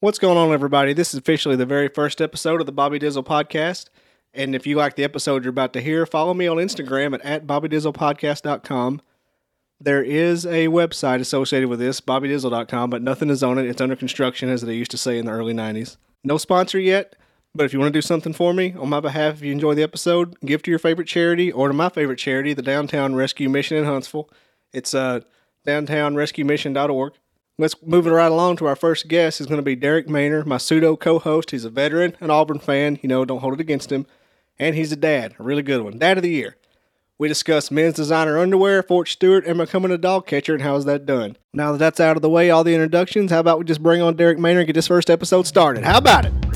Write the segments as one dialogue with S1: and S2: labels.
S1: What's going on, everybody? This is officially the very first episode of the Bobby Dizzle podcast. And if you like the episode you're about to hear, follow me on Instagram at, at BobbyDizzlePodcast.com. There is a website associated with this, BobbyDizzle.com, but nothing is on it. It's under construction, as they used to say in the early 90s. No sponsor yet, but if you want to do something for me on my behalf, if you enjoy the episode, give to your favorite charity or to my favorite charity, the Downtown Rescue Mission in Huntsville. It's uh, downtownrescuemission.org. Let's move it right along to our first guest. is going to be Derek Maynor, my pseudo co-host. He's a veteran, an Auburn fan. You know, don't hold it against him. And he's a dad, a really good one. Dad of the year. We discuss men's designer underwear, Fort Stewart, and becoming a dog catcher, and how is that done? Now that that's out of the way, all the introductions, how about we just bring on Derek Maynor and get this first episode started? How about it?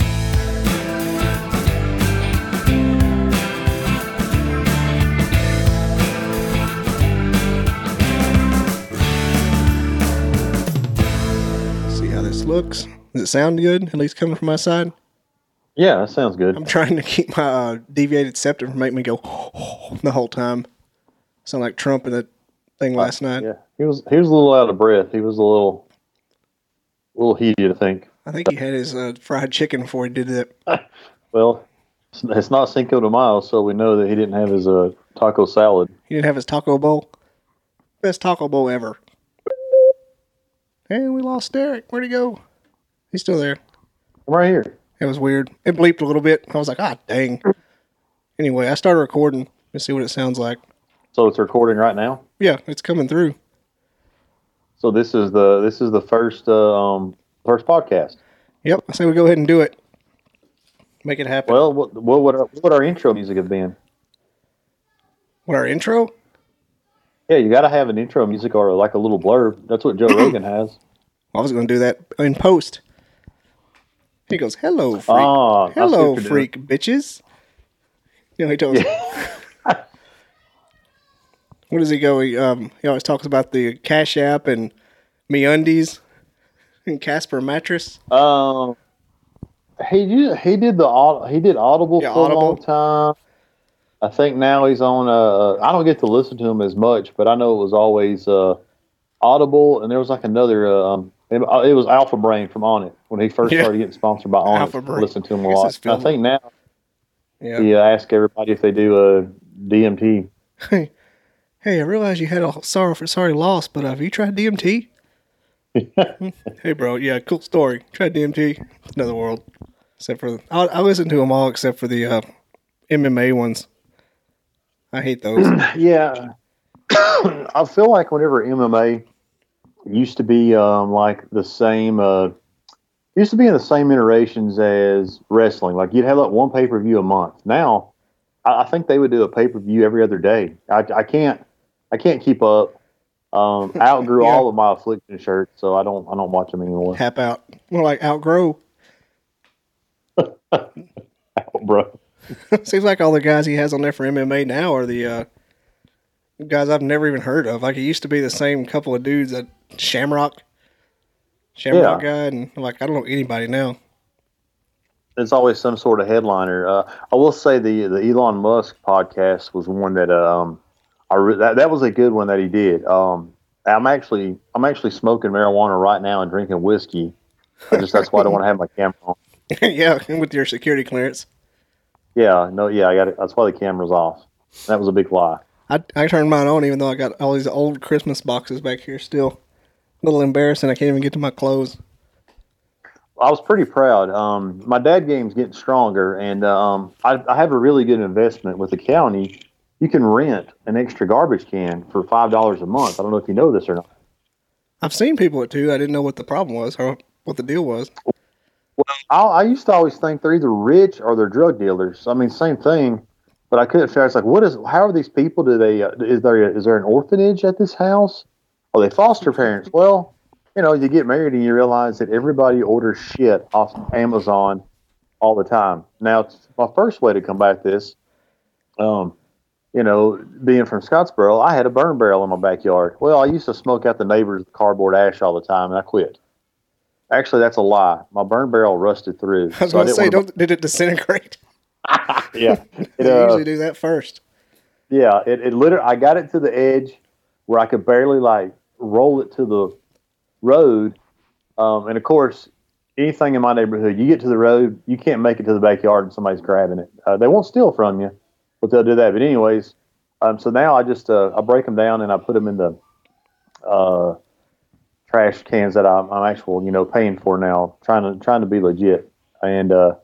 S1: Looks? Does it sound good? At least coming from my side?
S2: Yeah, that sounds good.
S1: I'm trying to keep my uh, deviated septum from making me go the whole time. Sound like Trump in that thing last night.
S2: Yeah, he was he was a little out of breath. He was a little, a little heated, I think.
S1: I think he had his uh, fried chicken before he did that.
S2: Well, it's, not Cinco de Mayo, so we know that he didn't have his uh, taco salad.
S1: He didn't have his taco bowl. Best taco bowl ever. Hey, we lost Derek. Where'd he go? He's still there.
S2: I'm right here.
S1: It was weird. It bleeped a little bit. I was like, ah, dang. Anyway, I started recording. Let's see what it sounds like.
S2: So it's recording right now.
S1: Yeah, it's coming through.
S2: So this is the this is the first uh, um first podcast.
S1: Yep, I say we go ahead and do it. Make it happen.
S2: Well, what what would our, what would our intro music have been?
S1: what our intro?
S2: Yeah, you got to have an intro music or like a little blurb. That's what Joe Rogan has.
S1: I was going to do that in post. He goes, "Hello, freak.
S2: Ah, I see
S1: Hello, freak bitches." You know, he tells. what does he go? He um, he always talks about the Cash App and Me Undies and Casper mattress.
S2: Um, he did he did the he did Audible
S1: Yeah,
S2: for
S1: Audible.
S2: a long time. I think now he's on. Uh, I don't get to listen to him as much, but I know it was always uh, Audible, and there was like another. Uh, um, it, uh, it was Alpha Brain from Onnit when he first
S1: Yeah.
S2: started getting sponsored by On
S1: Alpha
S2: It.
S1: Brain.
S2: Listen to him a lot. I think now
S1: Yeah.
S2: he uh, ask everybody if they do a DMT.
S1: Hey, hey, I realize you had a sorrow for sorry loss, but uh, have you tried DMT? hey, bro. Yeah, cool story. Tried DMT. Another world. Except for I, I listen to them all except for the uh, MMA ones. I hate those.
S2: Yeah, I feel like whenever MMA used to be um, like the same, uh, used to be in the same iterations as wrestling. Like you'd have like one pay per view a month. Now, I, I think they would do a pay per view every other day. I, I can't, I can't keep up. Um, I outgrew
S1: Yeah.
S2: all of my affliction shirts, so I don't, I don't watch them anymore,
S1: Tap out. More like outgrow.
S2: out, bro.
S1: Seems like all the guys he has on there for MMA now are the uh, guys I've never even heard of. Like it used to be the same couple of dudes that Shamrock, Shamrock guy, and like I don't know anybody now.
S2: It's always some sort of headliner. Uh, I will say the the Elon Musk podcast was one that um I re- that that was a good one that he did. Um, I'm actually I'm actually smoking marijuana right now and drinking whiskey. I just that's why I don't want to have my camera on.
S1: yeah, with your security clearance.
S2: Yeah, no, yeah, I got it. That's why the camera's off. That was a big lie.
S1: I, I turned mine on even though I got all these old Christmas boxes back here still. A little embarrassing. I can't even get to my clothes.
S2: I was pretty proud. Um, my dad game's getting stronger, and um, I, I have a really good investment with the county. You can rent an extra garbage can for five dollars a month. I don't know if you know this or not.
S1: I've seen people with two. I didn't know what the problem was or what the deal was.
S2: I, I used to always think they're either rich or they're drug dealers. I mean, same thing, but I couldn't figure. It's like, what is? How are these people? Do they? Uh, is there? Is there an orphanage at this house? Are they foster parents? Well, you know, you get married and you realize that everybody orders shit off Amazon all the time. Now, it's my first way to combat this, um, you know, being from Scottsboro, I had a burn barrel in my backyard. Well, I used to smoke out the neighbors' cardboard ash all the time, and I quit. Actually, that's a lie. My burn barrel rusted through.
S1: I was
S2: so
S1: going to say, don't did it disintegrate?
S2: yeah, it,
S1: They
S2: uh,
S1: usually do that first.
S2: yeah. It, it literally. I got it to the edge where I could barely like roll it to the road, um, and of course, anything in my neighborhood, you get to the road, you can't make it to the backyard and somebody's grabbing it. Uh, they won't steal from you, but they'll do that. But anyways, um, so now I just uh, I break them down and I put them in the uh, trash cans that I'm, I'm actual you know paying for now, trying to trying to be legit and uh,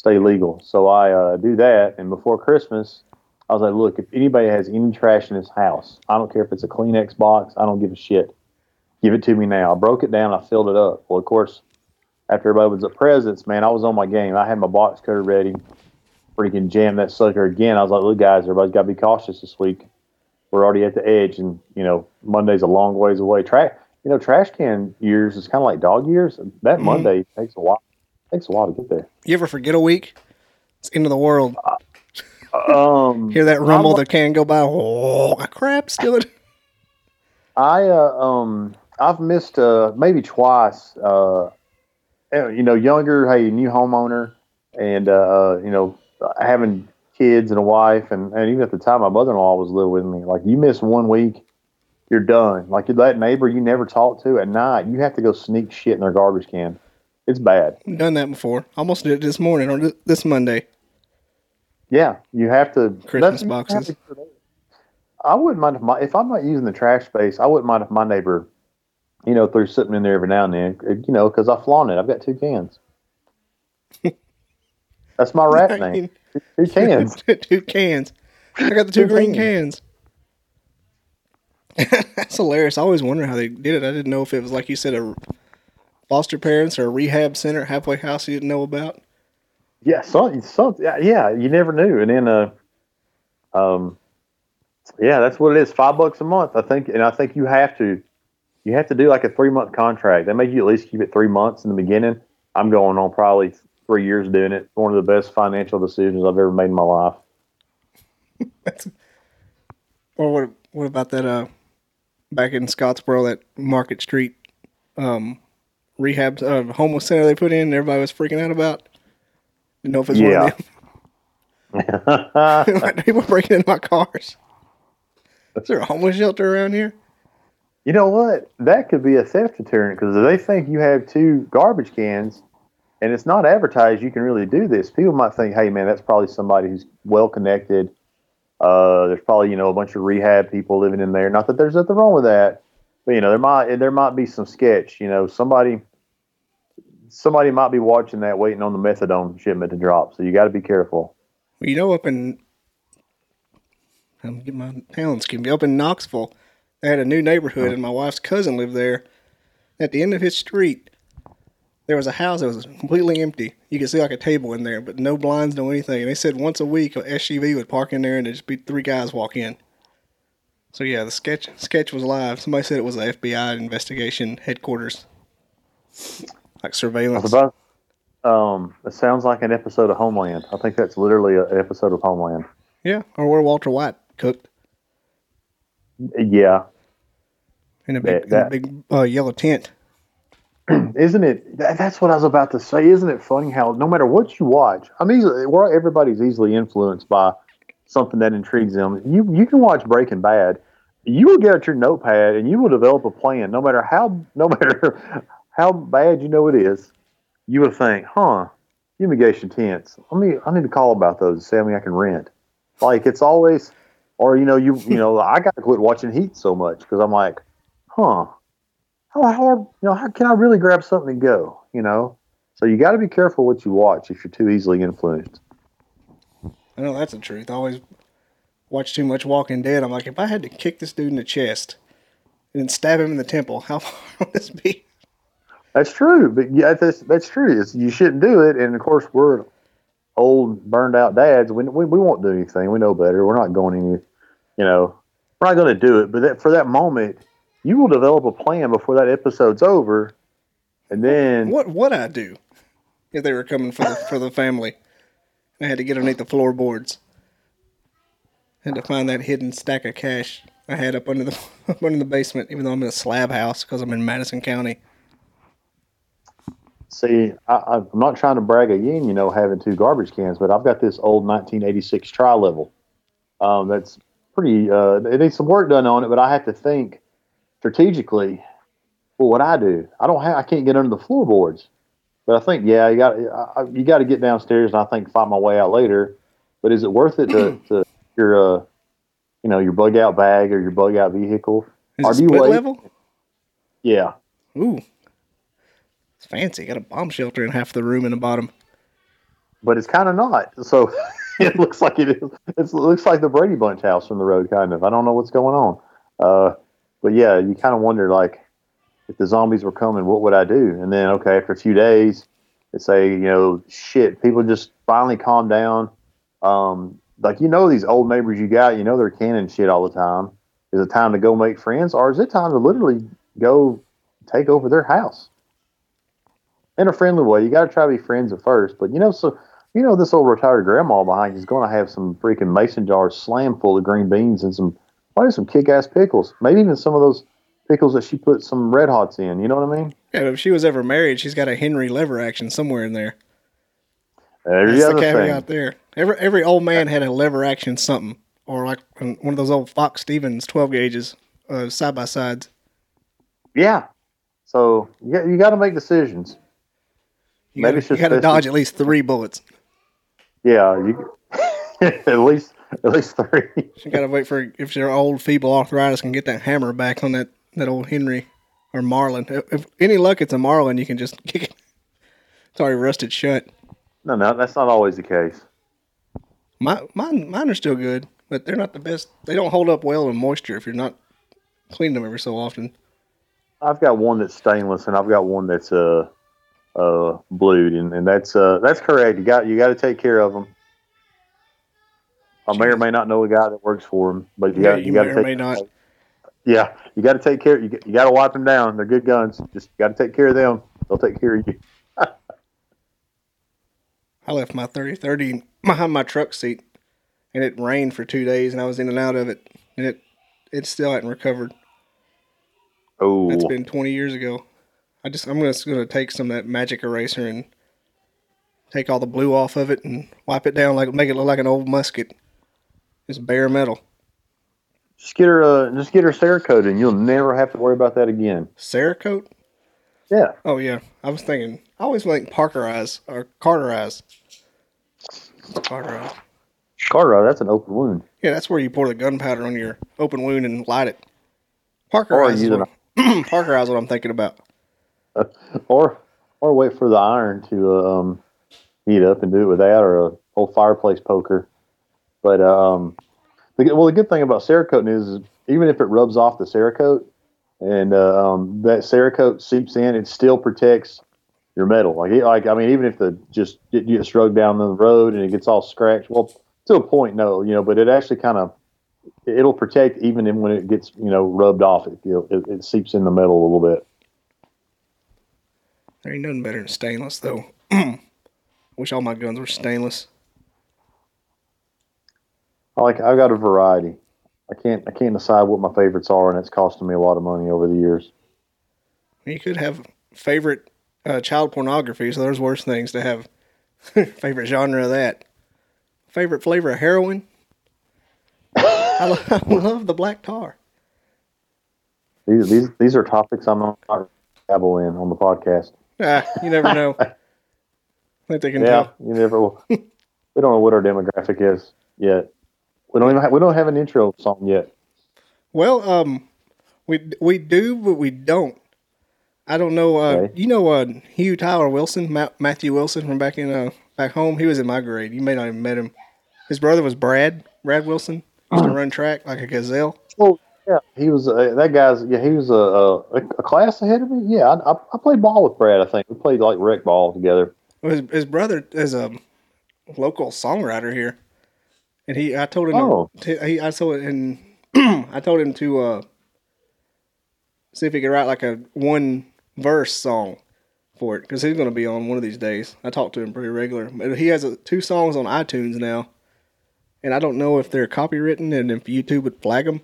S2: stay legal. So I uh, do that, and before Christmas, I was like, look, if anybody has any trash in his house, I don't care if it's a Kleenex box, I don't give a shit. Give it to me now. I broke it down, I filled it up. Well, of course, after everybody was at presents, man, I was on my game. I had my box cutter ready, freaking jammed that sucker again. I was like, look, guys, everybody's got to be cautious this week. We're already at the edge, and you know Monday's a long ways away. Trash, you know, trash can years is kind of like dog years. That
S1: Mhm.
S2: Monday takes a while. Takes a while to get there.
S1: You ever forget a week? It's end of the world.
S2: Um,
S1: Hear that rumble,
S2: I'm-
S1: the can go by. Oh, my crap! Still it.
S2: I uh, um I've missed uh maybe twice. Uh, eh, you know, younger, hey, new homeowner, and uh, you know, having kids and a wife, and, and even at the time, my mother-in-law was living with me. Like, you miss one week, you're done. Like that neighbor you never talked to at night, you have to go sneak shit in their garbage can. It's bad.
S1: Done that before. Almost did it this morning or this Monday.
S2: Yeah, you have to
S1: Christmas boxes.
S2: I wouldn't mind if my if I'm not using the trash space. I wouldn't mind if my neighbor, you know, threw something in there every now and then. uh, You know, because I flaunt it. I've got two cans. That's my rat
S1: I
S2: name. Two cans.
S1: two cans. I got the two
S2: Two
S1: green cans. That's hilarious. I always wonder how they did it. I didn't know if it was like you said a foster parents or a rehab center, halfway house you didn't know about.
S2: Yeah, some, some, yeah, yeah, you never knew. And then, uh, um, yeah, that's what it is. Five bucks a month, I think, and I think you have to, you have to do like a three month contract. They make you at least keep it three months in the beginning. I'm going on probably three years doing it. One of the best financial decisions I've ever made in my life.
S1: that's, Or what? What about that? Uh, back in Scottsboro, that Market Street, um, rehab uh, homeless center they put in. and Everybody was freaking out about. Didn't know if it's
S2: Yeah.
S1: one of them. like people breaking in my cars. Is there a homeless shelter around here?
S2: You know what? That could be a theft deterrent because if they think you have two garbage cans and it's not advertised you can really do this, people might think, hey, man, that's probably somebody who's well connected. Uh, there's probably, you know, a bunch of rehab people living in there. Not that there's nothing wrong with that, but, you know, there might, there might be some sketch. You know, somebody, somebody might be watching that waiting on the methadone shipment to drop. So you got to be careful.
S1: Well, you know, up in I'm getting my town skipped. Up in Knoxville, they had a new neighborhood, and my wife's cousin lived there. At the end of his street, there was a house that was completely empty. You could see like a table in there, but no blinds, no anything. And they said once a week, a SUV would park in there, and there'd just be three guys walk in. So yeah, the sketch sketch was live. Somebody said it was the FBI investigation headquarters, like surveillance.
S2: about, um, it sounds like an episode of Homeland. I think that's literally an episode of Homeland.
S1: Yeah, or where Walter White cooked
S2: Yeah.
S1: in a big,
S2: That-
S1: in a big uh, yellow tent.
S2: isn't it that, that's what i was about to say isn't it funny how no matter what you watch i'm easily everybody's easily influenced by something that intrigues them you you can watch breaking bad you will get out your notepad and you will develop a plan no matter how no matter how bad you know it is you would think huh fumigation tents let me i need to call about those and see how many i can rent like it's always or you know you you know i gotta quit watching heat so much because i'm like huh how hard, you know, how can I really grab something and go, you know? So you got to be careful what you watch if you're too easily influenced.
S1: I know that's the truth. I always watch too much Walking Dead. I'm like, if I had to kick this dude in the chest and stab him in the temple, how far would this be?
S2: That's true, but yeah, that's that's true. It's, you shouldn't do it, and of course we're old, burned out dads. We, we we won't do anything. We know better. We're not going any, you know, we're not going to do it. But that, for that moment, you will develop a plan before that episode's over, and then
S1: What would I do if they were coming for the for the family? I had to get underneath the floorboards. Had to find that hidden stack of cash I had up under the up under the basement, even though I'm in a slab house because I'm in Madison County.
S2: See, I, I'm not trying to brag again, you know, having two garbage cans, but I've got this old 1986 tri level. Um, that's pretty. Uh, it needs some work done on it, but I have to think strategically. Well, what I do, I don't have, I can't get under the floorboards, But I think yeah, you got I- you got to get downstairs and I think find my way out later. But is it worth it to, to your uh, you know your bug out bag or your bug out vehicle?
S1: Is
S2: Or
S1: it
S2: do you wait?
S1: level?
S2: Yeah,
S1: Ooh, it's fancy. Got a bomb shelter in half the room in the bottom.
S2: but it's kind of not. So it looks like it is. It's, it looks like the Brady Bunch house from the road, kind of. I don't know what's going on. Uh, but yeah, you kind of wonder like if the zombies were coming, what would I do? And then okay, after a few days, they say you know shit, people just finally calm down. Um, like you know these old neighbors you got, you know they're canning shit all the time. Is it time to go make friends, or is it time to literally go take over their house? In a friendly way. You got to try to be friends at first, but you know, so you know, this old retired grandma behind you is going to have some freaking mason jars slammed full of green beans and some probably some kick ass pickles. Maybe even some of those pickles that she put some red hots in. You know what I mean?
S1: Yeah, if she was ever married, she's got a Henry lever action somewhere in there.
S2: There's
S1: That's
S2: the
S1: caveat
S2: thing.
S1: there. Every every old man had a lever action something, or like one of those old Fox Stevens twelve gauges, uh, side by sides.
S2: Yeah. So got, you got to make decisions.
S1: You
S2: Maybe
S1: gotta, you gotta dodge at least three bullets.
S2: Yeah, you at least at least three.
S1: You gotta wait for if your old feeble arthritis can get that hammer back on that that old Henry or Marlin. If, if any luck, it's a Marlin. You can just kick it. It's already rusted shut.
S2: No, no, that's not always the case.
S1: My, mine, mine are still good, but they're not the best. They don't hold up well in moisture if you're not cleaning them every so often.
S2: I've got one that's stainless, and I've got one that's uh uh blued, and, and that's uh that's correct. You got you got to take care of them. I may or may not know a guy that works for him, but you
S1: Yeah,
S2: got
S1: you
S2: got
S1: may
S2: to
S1: or
S2: take
S1: may not.
S2: Yeah, you got to take care. You, you got to wipe them down. They're good guns. Just got to take care of them. They'll take care of you.
S1: I left my 30-30 behind my truck seat, and it rained for two days, and I was in and out of it, and it it still hadn't recovered.
S2: Oh,
S1: That's been 20 years ago. I just I'm just gonna take some of that magic eraser and take all the blue off of it and wipe it down like make it look like an old musket. It's bare metal.
S2: just get her. Uh, just get her Cerakote, and you'll never have to worry about that again.
S1: Cerakote?
S2: Yeah,
S1: Oh yeah, I was thinking. I always think Parkerize or cauterize. Carter eyes.
S2: Carter, that's an open wound.
S1: Yeah, that's where you pour the gunpowder on your open wound and light it. Parker
S2: Or
S1: eyes. Is what, Parkerize. What I'm thinking about.
S2: or or wait for the iron to um, heat up and do it with that, or a old fireplace poker. But um, the, well, the good thing about Cerakote is, even if it rubs off the Cerakote and uh, um, that Cerakote seeps in, it still protects your metal. Like, like I mean, even if the just it gets rugged down the road and it gets all scratched, well, to a point, no, you know, but it actually kind of it'll protect even when it gets you know rubbed off. It, you know, it, it seeps in the metal a little bit.
S1: There ain't nothing better than stainless, though. Wish all my guns were stainless.
S2: I like I've got a variety. I can't I can't decide what my favorites are, and it's costing me a lot of money over the years.
S1: You could have favorite uh, child pornography, so there's worse things to have. favorite genre of that. Favorite flavor of heroin. I, lo- I love the black tar.
S2: These these these are topics I'm not dabble in on the podcast.
S1: Ah, you never know. I think they can
S2: Yeah,
S1: tell.
S2: you never. will. we don't know what our demographic is yet. We don't even have, we don't have an intro song yet.
S1: Well, um, we we do, but we don't. I don't know. Uh,
S2: Okay.
S1: You know, uh, Hugh Tyler Wilson, Ma- Matthew Wilson from back in uh, back home. He was in my grade. You may not have met him. His brother was Brad. Brad Wilson used to run track like a gazelle.
S2: Yeah, he was uh, that guy's. Yeah, he was a, a a class ahead of me. Yeah, I, I, I played ball with Brad. I think we played like rec ball together.
S1: Well, His, his brother is a local songwriter here, and he I told him
S2: Oh.
S1: to, he I told and I told him to uh, see if he could write like a one verse song for it because he's going to be on one of these days. I talk to him pretty regular. He has uh two songs on iTunes now, and I don't know if they're copywritten and if YouTube would flag them,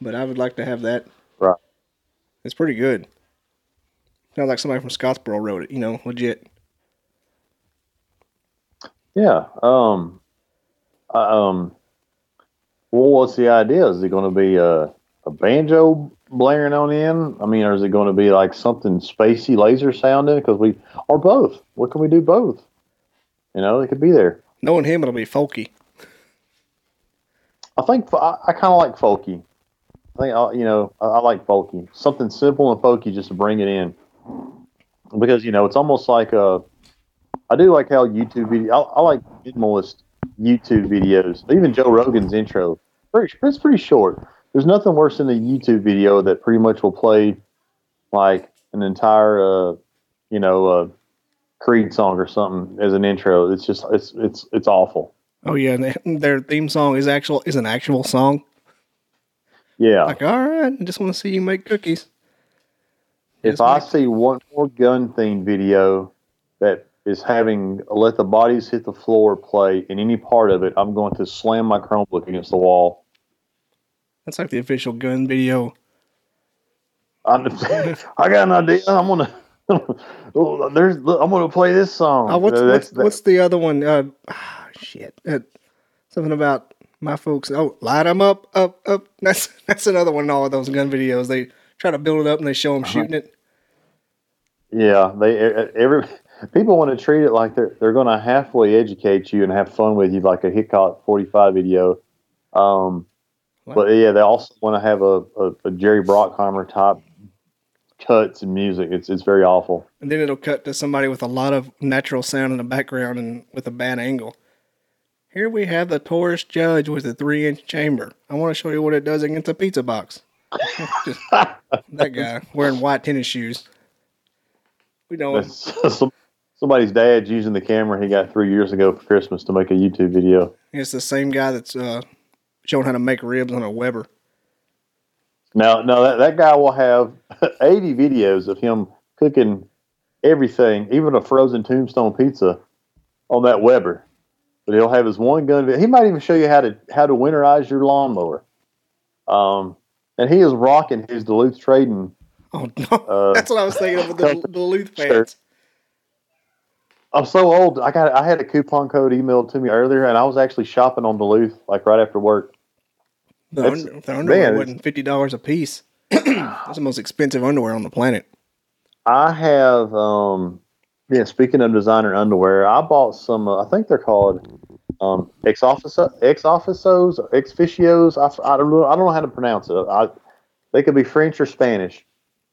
S1: but I would like to have that.
S2: Right.
S1: It's pretty good. Sounds like somebody from Scottsboro wrote it. You know, legit.
S2: Yeah. Um. Um. Well, what's the idea? Is it going to be a a banjo blaring on in? I mean, or is it going to be like something spacey laser sounding? Because we or both. What can we do both? You know, it could be there.
S1: Knowing him, it'll be folky.
S2: I think I, I kind of like folky. I think I, you know I, I like folky. Something simple and folky just to bring it in, because you know it's almost like a. I do like how YouTube video. I, I like minimalist YouTube videos. Even Joe Rogan's intro, pretty, it's pretty short. There's nothing worse than a YouTube video that pretty much will play like an entire, uh, you know, uh, Creed song or something as an intro. It's just it's it's it's awful.
S1: Oh yeah, their theme song is actual is an actual song.
S2: Yeah.
S1: Like, all right, I just want to see you make cookies.
S2: if
S1: Just
S2: I
S1: like-
S2: see one more gun themed video that is having let the bodies hit the floor play in any part of it, I'm going to slam my Chromebook against the wall.
S1: That's like the official gun video.
S2: I'm, I got an idea. I'm gonna. there's. I'm gonna play this song.
S1: What's
S2: Uh,
S1: what's,
S2: that's-
S1: what's the other one? Uh, ah, shit, uh, something about my folks. Oh, light them up, up, up. That's that's another one. in All of those gun videos, they try to build it up and they show them
S2: Uh-huh.
S1: shooting it.
S2: Yeah, they every people want to treat it like they're they're going to halfway educate you and have fun with you, like a Hickok 45 video. Um, but yeah, they also want to have a, a, a Jerry Bruckheimer type cuts and music. It's it's very awful.
S1: And then it'll cut to somebody with a lot of natural sound in the background and with a bad angle. Here we have the Taurus Judge with a three inch chamber. I want to show you what it does against a pizza box. Just that guy wearing white tennis shoes. We know.
S2: Somebody's dad's using the camera he got three years ago for Christmas to make a YouTube video.
S1: It's the same guy that's uh, showing how to make ribs on a Weber.
S2: Now, no, that, that guy will have 80 videos of him cooking everything, even a frozen tombstone pizza on that Weber. But he'll have his one gun. He might even show you how to how to winterize your lawnmower. Um, and he is rocking his Duluth Trading.
S1: Oh no,
S2: Uh,
S1: that's what I was thinking of with the Duluth pants.
S2: I'm so old. I got I had a coupon code emailed to me earlier, and I was actually shopping on Duluth like right after work.
S1: The,
S2: That's-
S1: under, the underwear
S2: man,
S1: wasn't fifty dollars a piece. That's the most expensive underwear on the planet.
S2: I have, um, yeah. Speaking of designer underwear, I bought some. Uh, I think they're called um, ex officio, ex officios, ex. I, I don't know. I don't know how to pronounce it. I, they could be French or Spanish.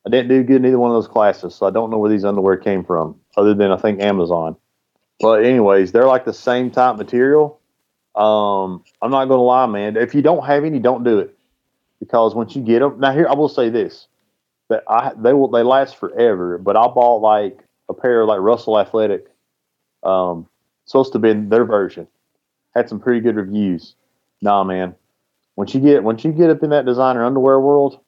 S2: I didn't do good in either one of those classes, so I don't know where these underwear came from, other than I think Amazon. But anyways, they're like the same type material. Um, I'm not gonna lie, man. If you don't have any, don't do it because once you get them, now here I will say this that I they will they last forever. But I bought like a pair like Russell Athletic, um, supposed to be in their version. Had some pretty good reviews. Nah, man. Once you get once you get up in that designer underwear world,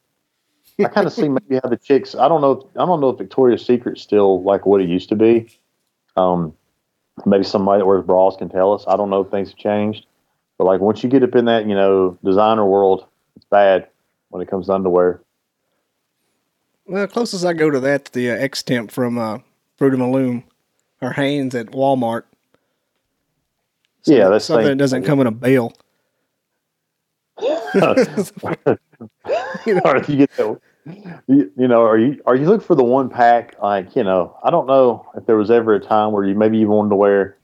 S2: I kind of see maybe how the chicks. I don't know. If, I don't know if Victoria's Secret's still like what it used to be. Um, maybe somebody that wears bras can tell us. I don't know if things have changed, but like once you get up in that you know designer world, it's bad when it comes to underwear.
S1: Well, closest I go to that's the uh, X Temp from uh, Fruit of the Loom or Hanes at Walmart.
S2: Yeah, that's
S1: something that doesn't come in a bale.
S2: you know, or you get you, you know, are you are you looking for the one pack? Like, you know, I don't know if there was ever a time where you maybe you wanted to wear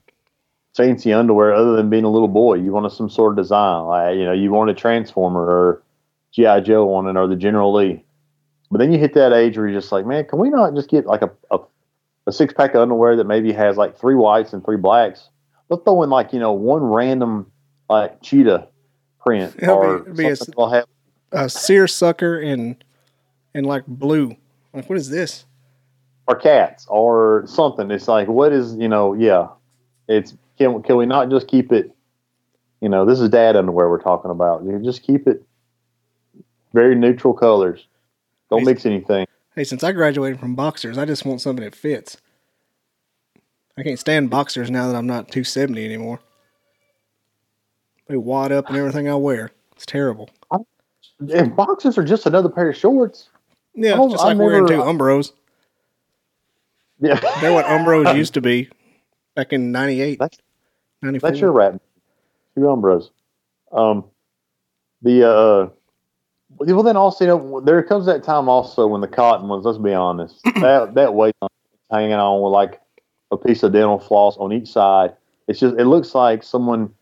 S2: fancy underwear other than being a little boy. You wanted some sort of design, like you know, you wanted a Transformer or GI Joe on it or the General Lee. But then you hit that age where you're just like, man, can we not just get like a a, a six pack of underwear that maybe has like three whites and three blacks? Let's throw in like you know one random like cheetah print
S1: It'll
S2: or
S1: be a-
S2: something that'll have
S1: A seersucker and and like blue. Like what is this?
S2: or cats or something. It's like, what is, you know, yeah. It's can can we not just keep it? You know, this is dad underwear we're talking about. You just keep it very neutral colors. Don't mix anything.
S1: Hey, since I graduated from boxers, I just want something that fits. I can't stand boxers now that I'm not 270 anymore. They wad up and everything I wear. It's terrible.
S2: And boxers are just another pair of shorts.
S1: Yeah, just
S2: I
S1: like wearing
S2: never-
S1: two Umbros.
S2: Yeah,
S1: They're what Umbros used to be back in 98,
S2: That's-
S1: 94.
S2: that's your rat. Two Umbros. Um, the uh, Well, then also, you know, there comes that time also when the cotton ones. Let's be honest, that that weight hanging on with like a piece of dental floss on each side. It's just it looks like someone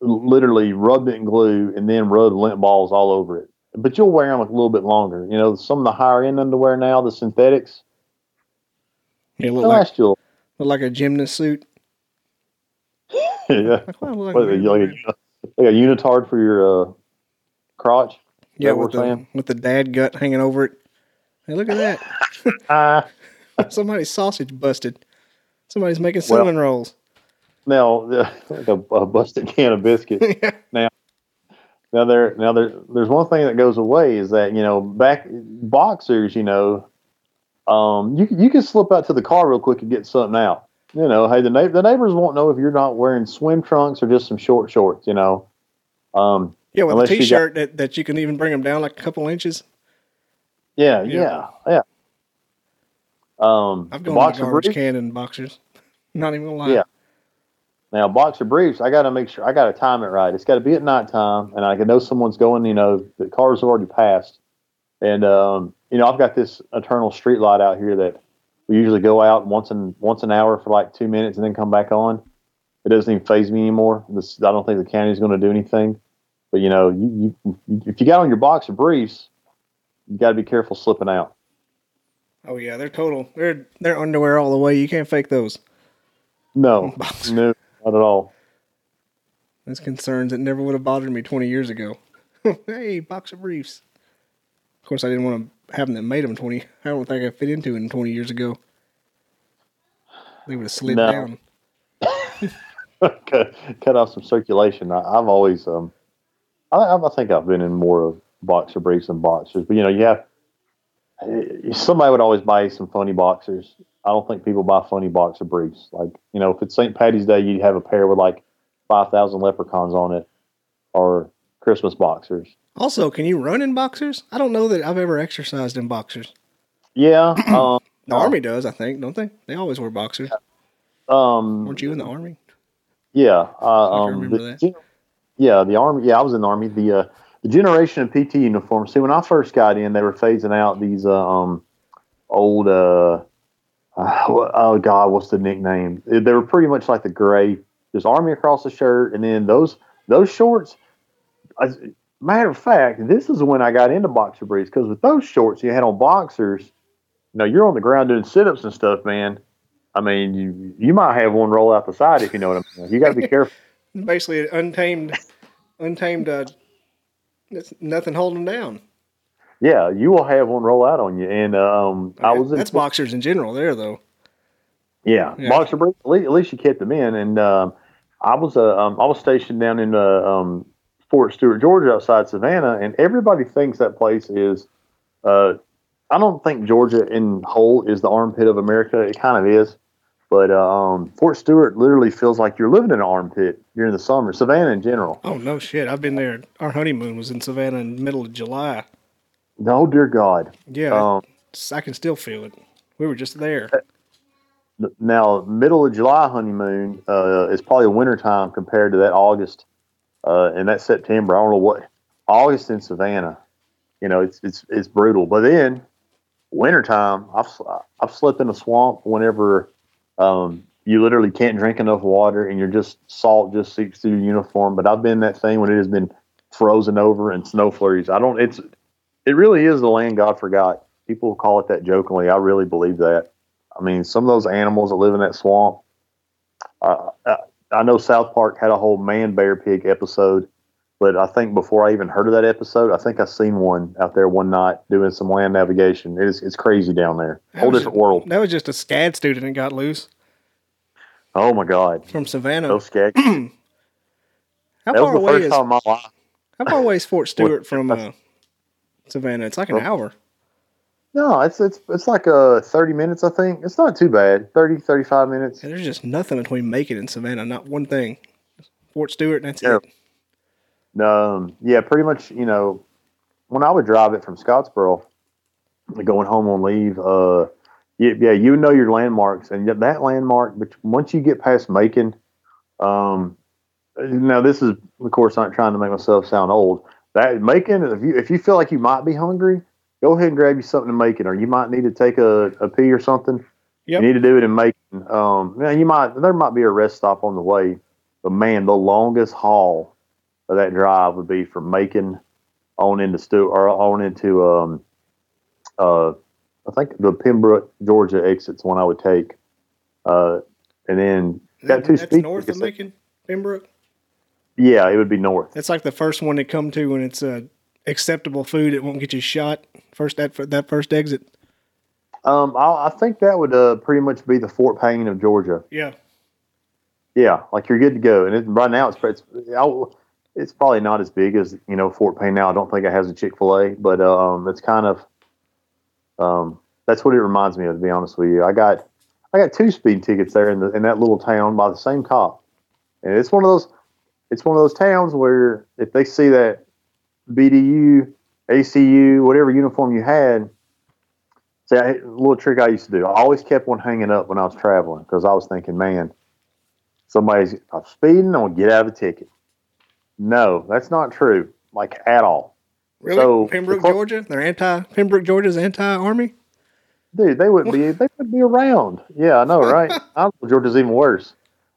S2: literally rubbed it in glue and then rubbed lint balls all over it. But you'll wear them a little bit longer. You know, some of the higher end underwear now, the synthetics,
S1: It look like, look like a gymnast suit.
S2: yeah,
S1: Like, well, look
S2: What,
S1: like-
S2: like, a, like a unitard for your uh, crotch.
S1: Yeah, with the, with the dad gut hanging over it. Hey, look at that.
S2: Ah,
S1: Somebody's sausage busted. Somebody's making
S2: Well-
S1: cinnamon rolls.
S2: now like a, a busted can of biscuit.
S1: Yeah.
S2: Now there, now there, there's one thing that goes away is that you know back boxers, you know, um, you can- you can slip out to the car real quick and get something out. You know, hey, the na- the neighbors won't know if you're not wearing swim trunks or just some short shorts. You know, um,
S1: Yeah, with
S2: Unless
S1: a
S2: you got-
S1: t-shirt that, that you can even bring them down like a couple inches.
S2: yeah,
S1: Yeah.
S2: yeah, yeah. Um,
S1: I've gone
S2: boxer
S1: garbage
S2: briefs-
S1: can in boxers. Not even gonna lie.
S2: Yeah. Now, boxer briefs, I got to make sure I got to time it right. It's got to be at nighttime, and I can know someone's going. You know, the cars have already passed, and um, you know, I've got this eternal street light out here that we usually go out once in once an hour for like two minutes and then come back on. It doesn't even phase me anymore. This, I don't think the county's going to do anything. But you know, you, you if you got on your boxer briefs, you got to be careful slipping out.
S1: Oh yeah, they're total. They're they're underwear all the way. You can't fake those.
S2: No, no, not at all.
S1: That's concerns that never would have bothered me 20 years ago. hey, boxer briefs. Of course, I didn't want to have them that made them 20. I don't think I fit into it 20 years ago. They would have slid
S2: No.
S1: down.
S2: cut, cut off some circulation. I, I've always, um, I, I think I've been in more of boxer briefs than boxers, but you know, yeah, eh, somebody would always buy some funny boxers. I don't think people buy funny boxer briefs. Like, you know, if it's St. Patty's Day, you'd have a pair with like 5,000 leprechauns on it or Christmas boxers.
S1: Also, can you run in boxers? I don't know that I've ever exercised in boxers.
S2: Yeah. um,
S1: The army does, I think, don't they? They always wear boxers.
S2: um,
S1: Weren't you in the army?
S2: Yeah, uh,
S1: I
S2: um,
S1: remember
S2: the-
S1: that.
S2: Yeah, the army. Yeah, I was in the army. The uh, the generation of PT uniforms. See, when I first got in, they were phasing out these uh, um, old. Uh, uh, oh God, what's the nickname? They were pretty much like the gray. just army across the shirt, and then those those shorts. I, matter of fact, this is when I got into boxer briefs because with those shorts you had on boxers, you know, you're on the ground doing sit ups and stuff, man. I mean, you you might have one roll out the side if you know what I mean. You got to be careful.
S1: Basically, untamed, untamed. Uh, it's nothing holding them down.
S2: Yeah, you will have one roll out on you. And um, I was in,
S1: That's boxers in general. There though.
S2: yeah,
S1: Yeah.
S2: boxer briefs. At least, you kept them in. And um, I was uh, um, I was stationed down in uh, um, Fort Stewart, Georgia, outside Savannah, and everybody thinks that place is. Uh, I don't think Georgia in whole is the armpit of America. It kind of is, but um, Fort Stewart literally feels like you're living in an armpit during the summer. Savannah in general.
S1: Oh no shit! I've been there. Our honeymoon was in Savannah in the middle of July.
S2: No, dear God.
S1: Yeah,
S2: Um,
S1: I can still feel it. We were just there.
S2: now middle of July honeymoon uh, is probably wintertime compared to that August uh, and that September. I don't know what August in Savannah. You know, it's it's it's brutal. But then wintertime, I've I've slept in a swamp whenever um, you literally can't drink enough water and you're just salt just seeps through your uniform. But I've been that thing when it has been frozen over and snow flurries. I don't. It's it really is the land God forgot. People call it that jokingly. I really believe that. I mean, some of those animals that live in that swamp. Uh, I, I know South Park had a whole man bear pig episode, but I think before I even heard of that episode, I think I seen one out there one night doing some land navigation. It is it's crazy down there,
S1: That
S2: whole different world.
S1: That was just a SCAD student that got loose
S2: Oh my God,
S1: from Savannah.
S2: those skag.
S1: How
S2: That
S1: far
S2: was the
S1: away
S2: first
S1: is
S2: time in my life.
S1: how far away is Fort Stewart from uh, Savannah? It's like an hour.
S2: No, it's it's it's like uh 30 minutes, I think. It's not too bad. 30, 35 minutes.
S1: And there's just nothing between Macon and Savannah. Not one thing. Fort Stewart, and that's
S2: Yeah.
S1: it.
S2: Um, yeah, pretty much. You know, when I would drive it from Scottsboro, going home on leave, uh, yeah, yeah, you know your landmarks, and that landmark. But once you get past Macon, um, now this is, of course, not trying to make myself sound old, that Macon. If you if you feel like you might be hungry, go ahead and grab you something to Macon, or you might need to take a, a pee or something.
S1: Yep.
S2: You need to do it in Macon. Um, yeah, you might there might be a rest stop on the way, but man, the longest haul of that drive would be from Macon on into Stu or on into um, uh, I think the Pembroke, Georgia exit's one I would take, uh, and then got two
S1: That's
S2: speed
S1: north of. Macon, Pembroke.
S2: Yeah, it would be north.
S1: That's like the first one to come to when it's uh, acceptable food. It won't get you shot. First that that first exit.
S2: Um, I, I think that would uh, pretty much be the Fort Payne of Georgia.
S1: Yeah.
S2: Yeah, like you're good to go. And it, right now, it's it's I'll- it's probably not as big as you know Fort Payne now. I don't think it has a Chick Fil A, but um, it's kind of um, that's what it reminds me of. To be honest with you, I got I got two speed tickets there in the in that little town by the same cop, and it's one of those it's one of those towns where if they see that BDU, ACU, whatever uniform you had. See, I, a little trick I used to do. I always kept one hanging up when I was traveling because I was thinking, man, somebody's I'm speeding, I'm gonna get out of a ticket. No, that's not true, like at all.
S1: Really?
S2: So,
S1: Pembroke,
S2: the
S1: Georgia? They're anti Pembroke, Georgia's anti army?
S2: Dude, they wouldn't be they wouldn't be around. Yeah, I know, right? I know Georgia's even worse.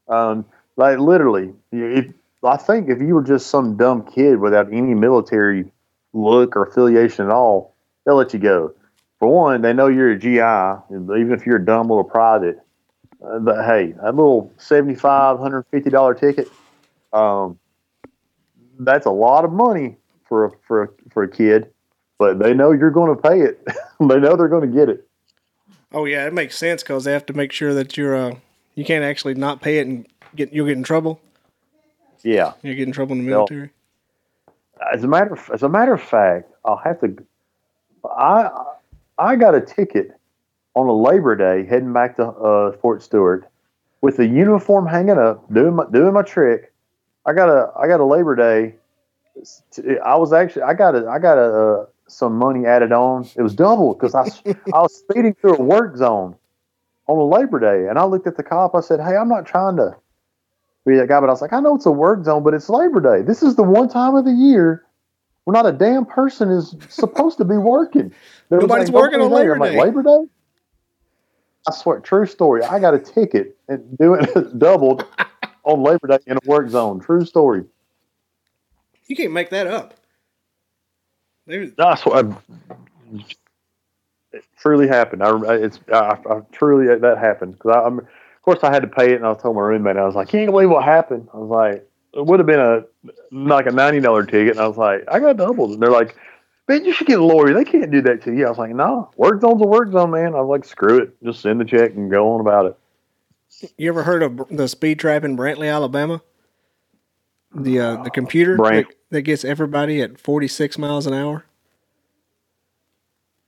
S2: Um, like literally, if I think if you were just some dumb kid without any military look or affiliation at all, they'll let you go. For one, they know you're a GI, even if you're a dumb little private. Uh, but hey, that little 75 $150 ticket, um, that's a lot of money for a, for a, for a kid, but they know you're going to pay it. they know they're going to get it.
S1: Oh yeah, it makes sense because they have to make sure that you're uh you can't actually not pay it and get you'll get in trouble.
S2: Yeah.
S1: You get in trouble in the military.
S2: As a matter of, as a matter of fact, I'll have to. I I got a ticket on a Labor Day heading back to uh, Fort Stewart with the uniform hanging up, doing my doing my trick. I got a I got a Labor Day. I was actually I got a I got a uh, some money added on. It was double because I I was speeding through a work zone on a Labor Day, and I looked at the cop. I said, "Hey, I'm not trying to be that guy," but I was like, "I know it's a work zone, but it's Labor Day. This is the one time of the year where not a damn person is supposed to be working. There
S1: Nobody's
S2: like,
S1: working on. Labor
S2: I'm
S1: Day.
S2: like, Labor Day. I swear, true story. I got a ticket and doing doubled on Labor Day in a work zone. True story.
S1: You can't make that up. They,
S2: That's what I, it truly happened. I, it's I, I truly that happened because I'm. Of course, I had to pay it, and I told my roommate, I was like, "You can't believe what happened." I was like, "It would have been a like a ninety dollar ticket," and I was like, "I got doubled," and they're like, "Man, you should get a lawyer. They can't do that to you." I was like, "No, work zone's a work zone, man." I was like, "Screw it, just send the check and go on about it."
S1: You ever heard of the speed trap in Brantley, Alabama? The uh, the computer
S2: Brant-
S1: that, that gets everybody at 46 miles an hour,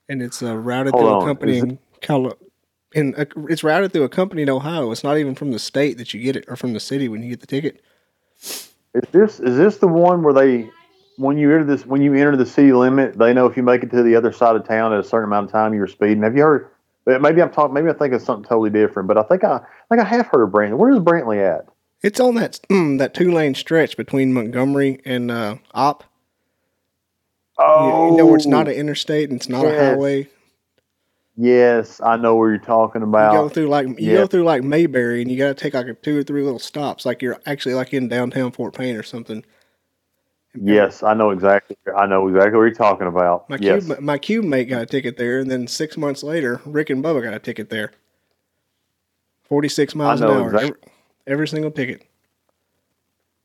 S1: and it's uh, routed
S2: Hold
S1: through
S2: on,
S1: a company
S2: is
S1: in in uh, it's routed through a company in Ohio. It's not even from the state that you get it, or from the city when you get the ticket.
S2: Is this is this the one where they when you enter this when you enter the city limit, they know if you make it to the other side of town at a certain amount of time you're speeding. Have you heard? Maybe I'm talking. Maybe I think it's something totally different. But I think I, I think I have heard of Brantley. Where is Brantley at?
S1: It's on that mm, that two lane stretch between Montgomery and uh, Opp.
S2: Oh,
S1: you know where it's not an interstate and it's not a highway.
S2: yes, I know where you're talking about.
S1: You go through like you
S2: yeah.
S1: go through like Mayberry, and you got to take like a two or three little stops, like you're actually like in downtown Fort Payne or something.
S2: Yes, I know exactly. I know exactly what you're talking about.
S1: My
S2: yes,
S1: cube my cube mate got a ticket there, and then six months later, Rick and Bubba got a ticket there. Forty six miles an hour,
S2: exactly-
S1: every, every single ticket.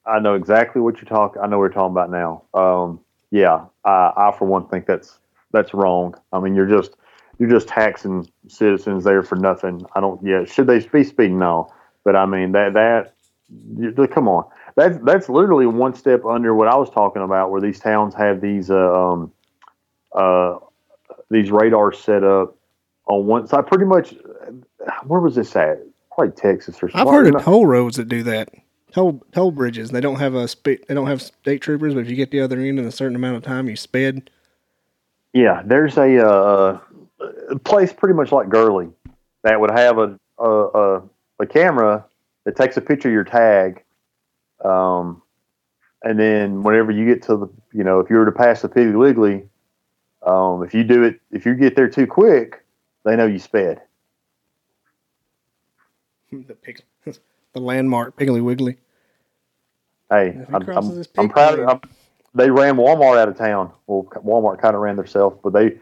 S2: I know exactly what you're talking. I know what you're talking about now. Um, yeah, I, I for one think that's that's wrong. I mean, you're just you're just taxing citizens there for nothing. I don't. Yeah, should they be speeding? No, but I mean that that you, come on. That's that's literally one step under what I was talking about, where these towns have these uh, um, uh, these radars set up on one side. Pretty much, where was this at? Probably Texas or something.
S1: I've heard of toll roads that do that. Toll toll bridges. They don't have a spe- They don't have state troopers, but if you get the other end in a certain amount of time, you sped.
S2: Yeah, there's a uh, place pretty much like Gurley that would have a a, a a camera that takes a picture of your tag, um, and then whenever you get to the, you know, if you were to pass the Piggly Wiggly, um, if you do it, if you get there too quick, they know you sped.
S1: the pig, the landmark Piggly Wiggly.
S2: Hey, I'm, I'm, I'm proud. Of, I'm, they ran Walmart out of town. Well, Walmart kind of ran themselves, but they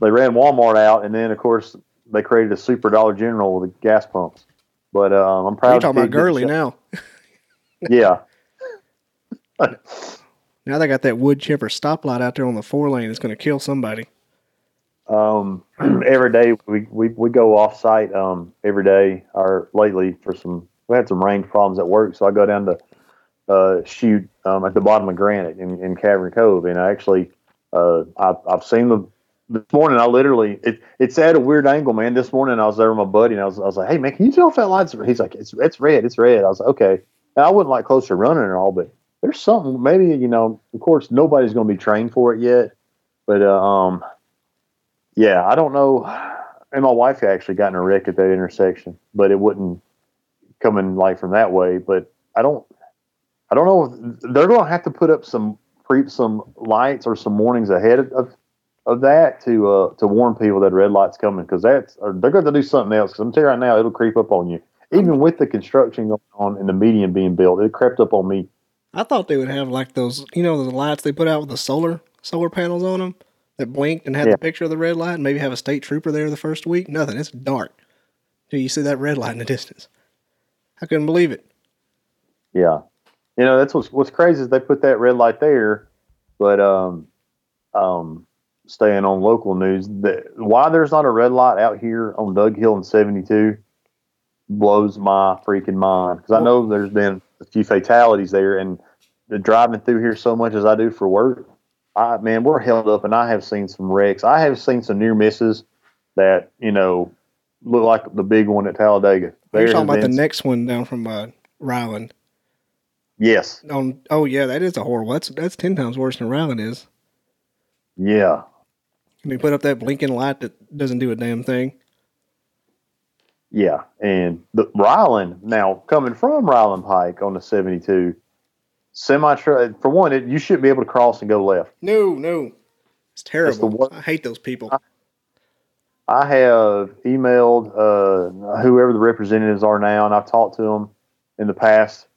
S2: they ran Walmart out, and then of course they created a super Dollar General with the gas pumps. But um, I'm proud.
S1: You're
S2: of
S1: talking about
S2: Pig that
S1: Gurley
S2: shot-
S1: now.
S2: Yeah,
S1: Now they got that wood chipper stoplight out there on the four lane. It's going to kill somebody.
S2: um, every day we, we, we go off site um, every day. Or lately for some we had some range problems at work so I go down to uh, shoot um, at the bottom of Granite in, in Cavern Cove and I actually uh, I've, I've seen the this morning I literally it, it's at a weird angle man. This morning I was there with my buddy and I was, I was like hey man can you tell if that light's? He's like it's it's red it's red. I was like okay I wouldn't like close to running and all but there's something maybe you know of course nobody's going to be trained for it yet but uh, um yeah, I don't know. And my wife actually got in a wreck at that intersection, but it wouldn't coming like from that way. But I don't, I don't know. If, they're going to have to put up some pre some lights or some warnings ahead of of that to uh to warn people that red light's coming because that's they're going to do something else. Because I'm telling you right now, it'll creep up on you. Even with the construction going on and the median being built, it crept up on me.
S1: I thought they would have like those, you know, the lights they put out with the solar solar panels on them that blinked and had
S2: Yeah.
S1: the picture of the red light, and maybe have a state trooper there the first week. Nothing. It's dark. Do you see that red light in the distance? I couldn't believe it.
S2: Yeah, you know that's what's what's crazy is they put that red light there, but um, um, staying on local news, the, why there's not a red light out here on Dug Hill and 72 blows my freaking mind because I know there's been a few fatalities there, and the driving through here so much as I do for work, I man we're held up, and I have seen some wrecks. I have seen some near misses that you know look like the big one at Talladega.
S1: You're talking about the next one down from uh, Ryland.
S2: yes,
S1: On oh yeah, that is a horrible. That's that's ten times worse than Ryland is.
S2: yeah.
S1: And they put up that blinking light that doesn't do a damn thing.
S2: Yeah, and the Ryland now coming from Ryland Pike on the seventy two, semi truck for one, it, you shouldn't be able to cross and go left.
S1: No, no, it's terrible. I hate those people.
S2: I have emailed uh, whoever the representatives are now, and I've talked to them in the past.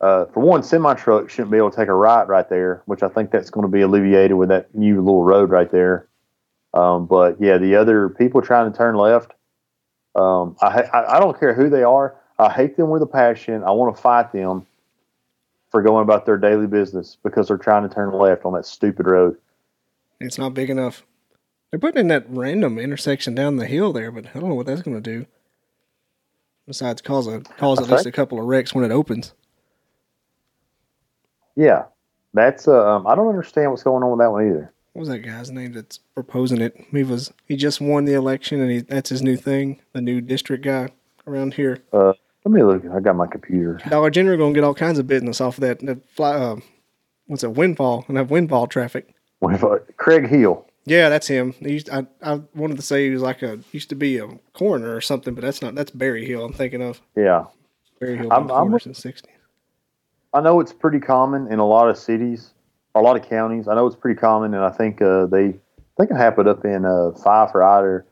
S2: Uh, for one, semi truck shouldn't be able to take a right right there, which I think that's going to be alleviated with that new little road right there. Um, but yeah, the other people trying to turn left, um, I, I I don't care who they are. I hate them with a passion. I want to fight them for going about their daily business because they're trying to turn left on that stupid road.
S1: It's not big enough. They're putting in that random intersection down the hill there, but I don't know what that's going to do. Besides, cause a cause at least a couple of wrecks when it opens.
S2: Yeah, that's uh, um, I don't understand what's going on with that one either.
S1: What was that guy's name that's proposing it? He was he just won the election and he that's his new thing. The new district guy around here.
S2: Let me look. I got my computer.
S1: Dollar General gonna get all kinds of business off of that. that fly, uh, what's it? Windfall and have windfall traffic.
S2: Craig Hill.
S1: Yeah, that's him. He used, I I wanted to say he was like a used to be a coroner or something, but that's not. That's Barry Hill. I'm thinking of
S2: Yeah,
S1: Barry Hill.
S2: I'm- I'm-
S1: coroner since '60.
S2: I know it's pretty common in a lot of cities, a lot of counties. I know it's pretty common, and I think uh, they I think it happened up in uh, Fyffe or Ider.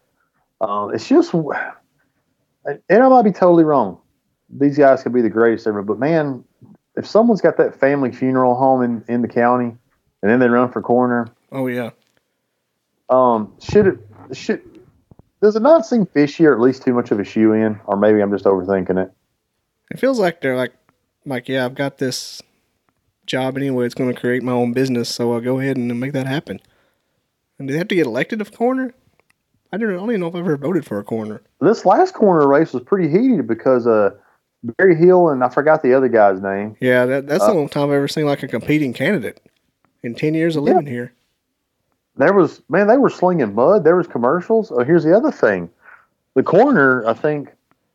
S2: Um, it's just, and I might be totally wrong. These guys could be the greatest ever, but man, if someone's got that family funeral home in, in the county, and then they run for coroner,
S1: Oh yeah.
S2: um, should it should does it not seem fishy or at least too much of a shoe in, or maybe I'm just overthinking it?
S1: It feels like they're like, like yeah, I've got this job anyway. It's going to create my own business, so I'll go ahead and make that happen. And do they have to get elected of coroner? I don't, I don't even know if I've ever voted for a corner.
S2: This last corner race was pretty heated because uh, Barry Hill and I forgot the other guy's name.
S1: Yeah, that, that's the
S2: Uh,
S1: only time I've ever seen like a competing candidate in ten years of
S2: Yeah.
S1: living here.
S2: There was man, they were slinging mud. There was commercials. Oh, here's the other thing: the corner, I think,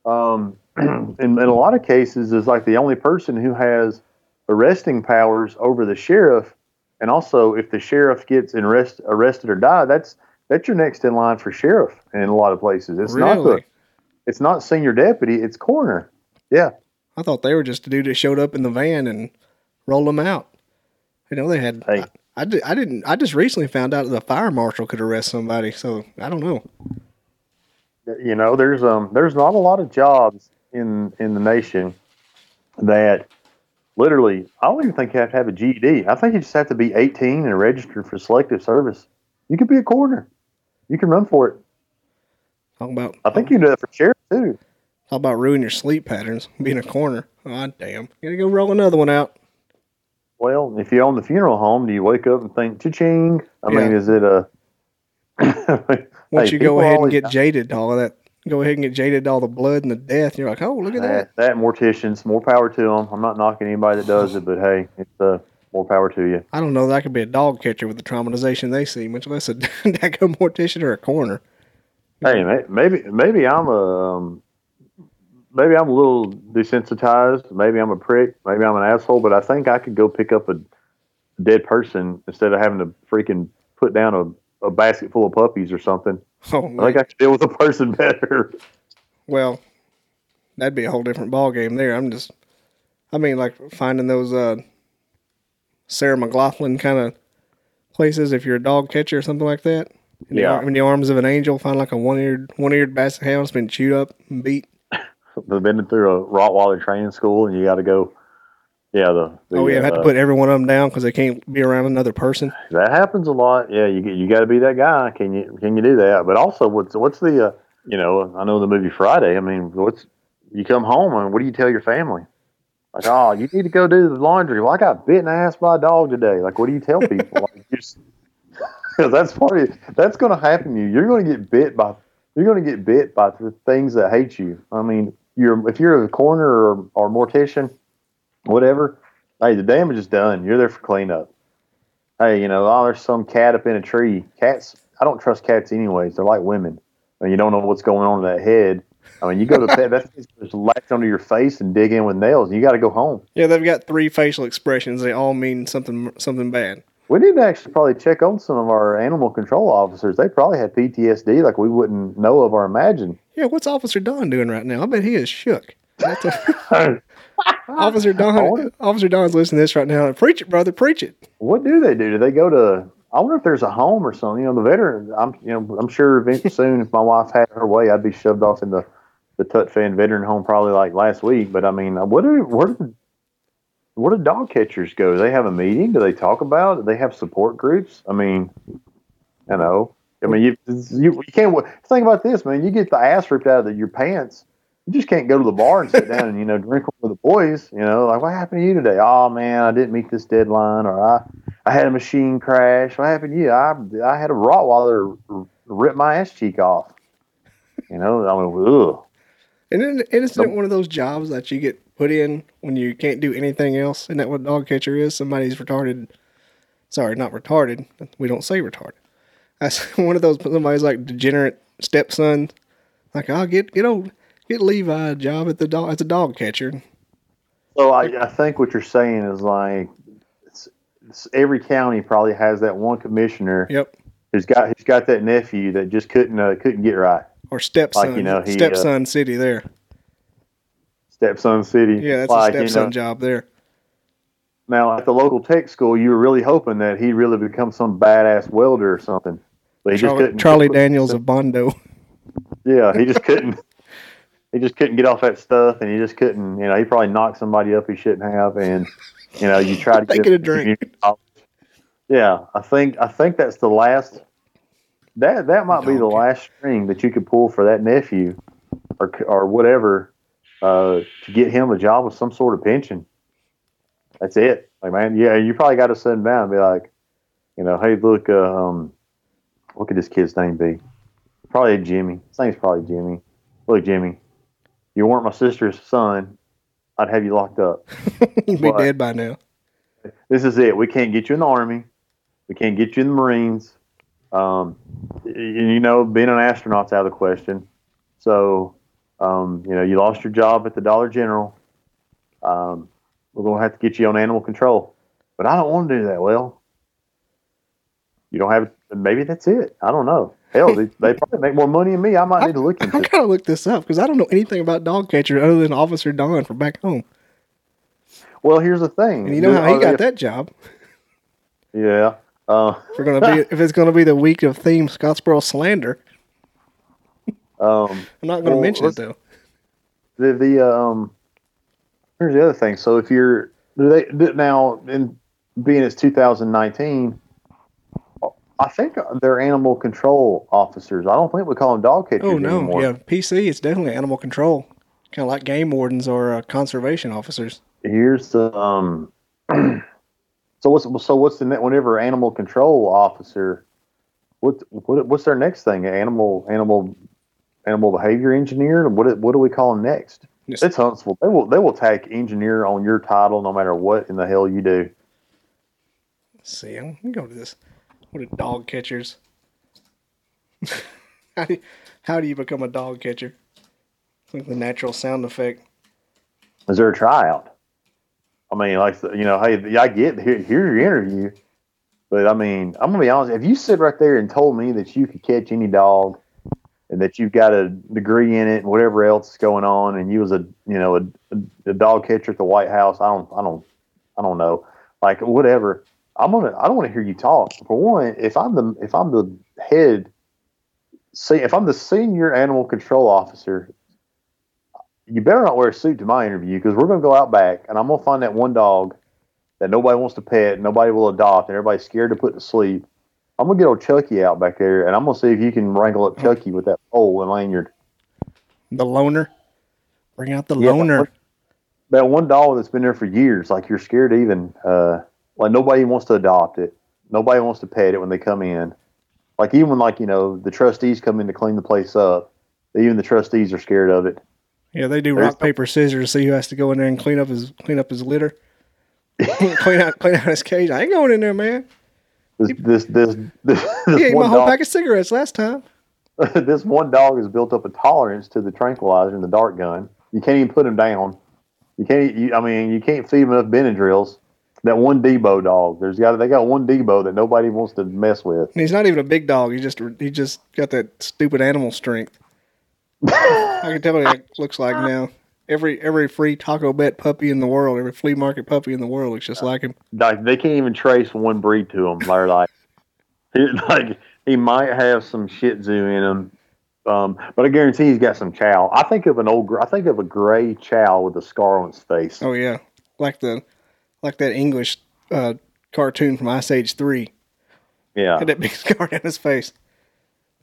S2: um, in, in a lot of cases, is like the only person who has arresting powers over the sheriff. And also, if the sheriff gets arrest, arrested or die, that's that's your next in line for sheriff in a lot of places. It's not the it's not senior deputy, it's coroner. Yeah.
S1: I thought they were just a dude that showed up in the van and rolled them out. You know, they had.
S2: Hey.
S1: I, I, di- I didn't. I just recently found out that the fire marshal could arrest somebody. So I don't know.
S2: you know there's um there's not a lot of jobs in in the nation that literally I don't even think you have to have a GED. I think you just have to be 18 and registered for selective service. You could be a coroner. You can run for it.
S1: Talk about.
S2: I think you do that for sheriff too.
S1: Talk about ruining your sleep patterns. Being a corner. Oh damn. Gotta go roll another one out.
S2: Well, if you own the funeral home, do you wake up and think cha-ching? I
S1: Yeah.
S2: mean, is it a
S1: Once
S2: Hey,
S1: you go ahead and get jaded to all of that, go ahead and get jaded to all the blood and the death, and you're like, oh, look at that.
S2: that, that morticians, more power to them. I'm not knocking anybody that does it, but hey, it's uh, more power to you.
S1: I don't know that I could be a dog catcher with the traumatization they see, much less a dago mortician or a coroner.
S2: Hey, maybe maybe I'm a um, maybe I'm a little desensitized. Maybe I'm a prick. Maybe I'm an asshole. But I think I could go pick up a dead person instead of having to freaking put down a, a basket full of puppies or something.
S1: Oh,
S2: I think I could deal with a person better.
S1: well, that'd be a whole different ball game there. I'm just, I mean, like finding those uh, Sarah McLachlan kind of places. If you're a dog catcher or something like that, in the,
S2: Yeah.
S1: ar- in the arms of an angel, find like a one-eared one-eared basset hound that's been chewed up and beat.
S2: They've been through a Rottweiler training school, and you got to go. Yeah, the, the
S1: oh yeah, had to
S2: uh,
S1: put every one of them down because they can't be around another person.
S2: That happens a lot. Yeah, you you got to be that guy. Can you can you do that? But also, what's what's the uh, you know? I know the movie Friday. I mean, what's you come home and what do you tell your family? Like, oh, you need to go do the laundry. Well, I got bit in the ass by a dog today. Like, what do you tell people? like, you just, 'cause that's part of that's going to happen to you. You're going to get bit by you're going to get bit by the things that hate you. I mean, you're if you're a coroner or or mortician, whatever. Hey, the damage is done. You're there for cleanup hey, you know, oh, there's some cat up in a tree. Cats, I don't trust cats anyways. They're like women. I mean, you don't know what's going on in that head. I mean, you go to pet, that thing's just latch onto your face and dig in with nails. And you got to go home.
S1: Yeah, they've got three facial expressions. They all mean something something bad.
S2: We need to actually probably check on some of our animal control officers. They probably had PTSD like we wouldn't know of or imagine.
S1: Yeah, what's Officer Don doing right now? I bet he is shook. That's a, Officer Don, Officer Don's listening to this right now. Preach it, brother. Preach it.
S2: what do they do? Do they go to? I wonder if there's a home or something. You know, the veteran. I'm, you know, I'm sure eventually soon, if my wife had her way, I'd be shoved off in the the Tut Fann veteran home probably like last week. But I mean, what do where do where do dog catchers go? Do they have a meeting? Do they talk about? it? Do they have support groups? I mean, you know, I mean, you you, you can't think about this, man. You get the ass ripped out of the, your pants. You just can't go to the bar and sit down and you know drink with the boys. You know, like what happened to you today? Oh man, I didn't meet this deadline, or I I had a machine crash. What happened to you? I I had a Rottweiler rip my ass cheek off. You know, I mean, ugh.
S1: And then and isn't it one of those jobs that you get put in when you can't do anything else? Isn't that what dog catcher is? Somebody's retarded. Sorry, not retarded. We don't say retarded. That's one of those somebody's like degenerate stepson. Like, I'll get get old get Levi a job at the dog as a dog catcher.
S2: So I, I think what you're saying is like it's, it's, every county probably has that one commissioner
S1: Yep.
S2: who's got who's got that nephew that just couldn't uh, couldn't get right.
S1: Or stepson.
S2: Like, you know, he, uh,
S1: stepson city there.
S2: Stepson City.
S1: Yeah, that's
S2: like,
S1: a
S2: you
S1: stepson
S2: know,
S1: job there.
S2: Now at the local tech school, you were really hoping that he'd really become some badass welder or something, but he just couldn't.
S1: Charlie Daniels of Bondo.
S2: Yeah, he just couldn't. He just couldn't get off that stuff, and he just couldn't. You know, he probably knocked somebody up he shouldn't have, and you know, you try to get
S1: a drink.
S2: Yeah, I think I think that's the last. That that might be the last string that you could pull for that nephew, or or whatever, uh, to get him a job with some sort of pension. That's it. Like man, yeah, you probably got to send him down and be like, you know, hey, look, uh, um, what could this kid's name be? Probably Jimmy. His name's probably Jimmy. Look, Jimmy, you weren't my sister's son. I'd have you locked up.
S1: You'd be dead by now.
S2: this is it. We can't get you in the army. We can't get you in the Marines. Um, you know, being an astronaut's out of the question. So, um, you know, you lost your job at the Dollar General. Um, we're going to have to get you on animal control. But I don't want to do that. Well, you don't have. Maybe that's it. I don't know. Hell, they, they probably make more money than me. I might need to look into
S1: I'm
S2: it.
S1: gonna look this up because I don't know anything about dog catcher other than Officer Don from back home.
S2: Well, here's the thing.
S1: And you know how he
S2: Are they-
S1: got that job?
S2: Yeah. Uh,
S1: If we're gonna be, if it's gonna be the week of theme Scottsboro slander,
S2: um,
S1: I'm not gonna
S2: Well,
S1: mention it though.
S2: the the um, here's the other thing. So if you're do they do- now in being it's 2019, I think they're animal control officers. I don't think we call them dog catchers
S1: Oh no,
S2: anymore.
S1: yeah, PC is definitely animal control, kind of like game wardens or uh, conservation officers.
S2: Here's the um. so what's so what's the ne- whenever animal control officer, what what what's their next thing? Animal animal animal behavior engineer. What what do we call them next?
S1: Yes.
S2: It's Huntsville. They will they will tack engineer on your title no matter what in the hell you do.
S1: Let's see, I'm gonna go to this. What are dog catchers? how, do you, how do you become a dog catcher? It's like the natural sound effect.
S2: Is there a tryout? I mean, like you know, hey, I get here, here's your interview, but I mean, I'm gonna be honest. If you sit right there and told me that you could catch any dog, and that you've got a degree in it and whatever else is going on, and you was a you know a, a, a dog catcher at the White House, I don't, I don't, I don't know, like whatever. I'm gonna, I don't want to hear you talk. For one, if I'm the, if I'm the head, see, if I'm the senior animal control officer you better not wear a suit to my interview because we're going to go out back and I'm going to find that one dog that nobody wants to pet, nobody will adopt, and everybody's scared to put to sleep. I'm going to get old Chucky out back there and I'm going to see if you can wrangle up Chucky with that pole and lanyard.
S1: The loner. Bring out the
S2: Yeah,
S1: loner.
S2: That one dog that's been there for years, like you're scared even, uh, like nobody wants to adopt it. Nobody wants to pet it when they come in. Like even when like, you know, the trustees come in to clean the place up, even the trustees are scared of it.
S1: Yeah, they do
S2: There's
S1: rock paper scissors to see who has to go in there and clean up his clean up his litter. clean out clean out his cage. I ain't going in there, man.
S2: This, this, this, this,
S1: He
S2: this
S1: ate my whole
S2: dog.
S1: pack of cigarettes last time.
S2: this one dog has built up a tolerance to the tranquilizer and the dart gun. You can't even put him down. You can't. You, I mean, you can't feed him enough Benadryls. That one Debo dog. There's got they got one Debo that nobody wants to mess with.
S1: And he's not even a big dog. He just he just got that stupid animal strength. I can tell what he looks like now. Every every free Taco Bet puppy in the world, every flea market puppy in the world looks just like him.
S2: Like they can't even trace one breed to him. They're like, he, like he might have some Shih Tzu in him, um, but I guarantee he's got some Chow. I think of an old. I think of a gray Chow with a scar on his face.
S1: Oh yeah, like the like that English uh, cartoon from Ice Age Three.
S2: Yeah,
S1: Had that big scar down his face.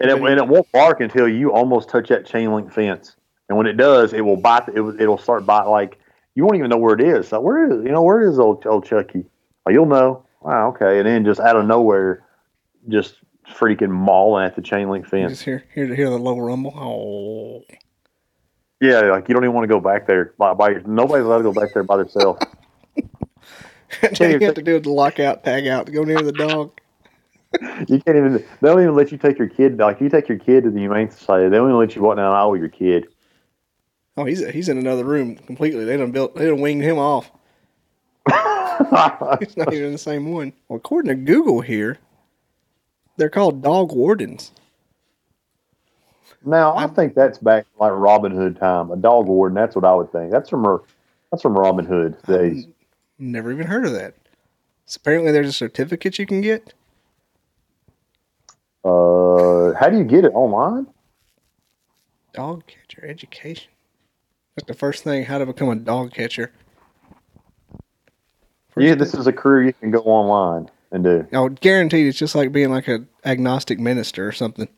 S2: and it, and it won't bark until you almost touch that chain link fence. And when it does, it will bite. It it'll start biting. Like you won't even know where it is. So where is you know where is old old Chucky? Oh, you'll know. Wow, okay. And then just out of nowhere, just freaking mauling at the chain link fence.
S1: just hear hear hear the low rumble. Oh,
S2: Yeah, like you don't even want to go back there by, by nobody's allowed to go back there by themselves.
S1: all you have to do is lock out, tag out, go near the dog.
S2: you can't even. They don't even let you take your kid. Like you take your kid to the humane society, they don't even let you walk down the aisle with your kid.
S1: Oh, he's he's in another room completely. They done built, they done winged him off. He's not even in the same one. Well, according to Google here, they're called dog wardens.
S2: Now I think that's back like Robin Hood time. A dog warden. That's what I would think. That's from her. That's from Robin Hood days.
S1: Never even heard of that. So apparently, there's a certificate you can get.
S2: Uh, how do you get it online?
S1: Dog catcher education. That's the first thing. How to become a dog catcher. First
S2: yeah, this is a career you can go online and do.
S1: Oh, guarantee It's just like being like a agnostic minister or something.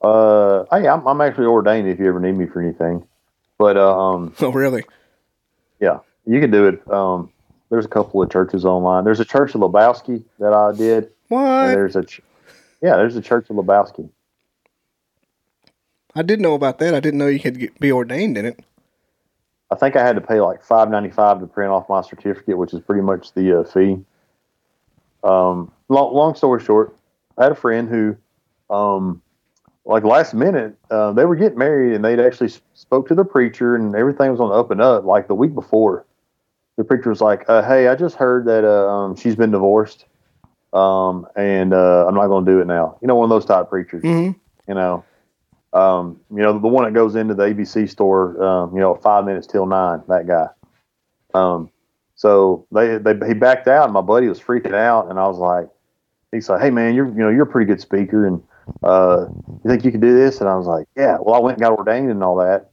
S2: Uh, hey, I'm, I'm actually ordained if you ever need me for anything. But uh, um,
S1: Oh, really?
S2: yeah, you can do it. Um, there's a couple of churches online. There's a church of Lebowski that I did.
S1: What?
S2: there's a, ch- yeah, there's a church of Lebowski.
S1: I did know about that. I didn't know you could get, be ordained in it.
S2: I think I had to pay like five ninety five to print off my certificate, which is pretty much the uh, fee. Um, long, long story short, I had a friend who, um, like last minute, uh, they were getting married and they'd actually spoke to the preacher and everything was on the up and up. Like the week before, the preacher was like, uh, "Hey, I just heard that uh, um, she's been divorced, um, and uh, I'm not going to do it now." You know, one of those type preachers
S1: Mm-hmm.
S2: you know, um, you know, the one that goes into the ABC store, um, you know, five minutes till nine, that guy. Um, So they, they he backed out, and my buddy was freaking out, and I was like, he's like, hey man, you're you know you're a pretty good speaker, and uh, you think you can do this? And I was like, yeah. Well, I went and got ordained and all that.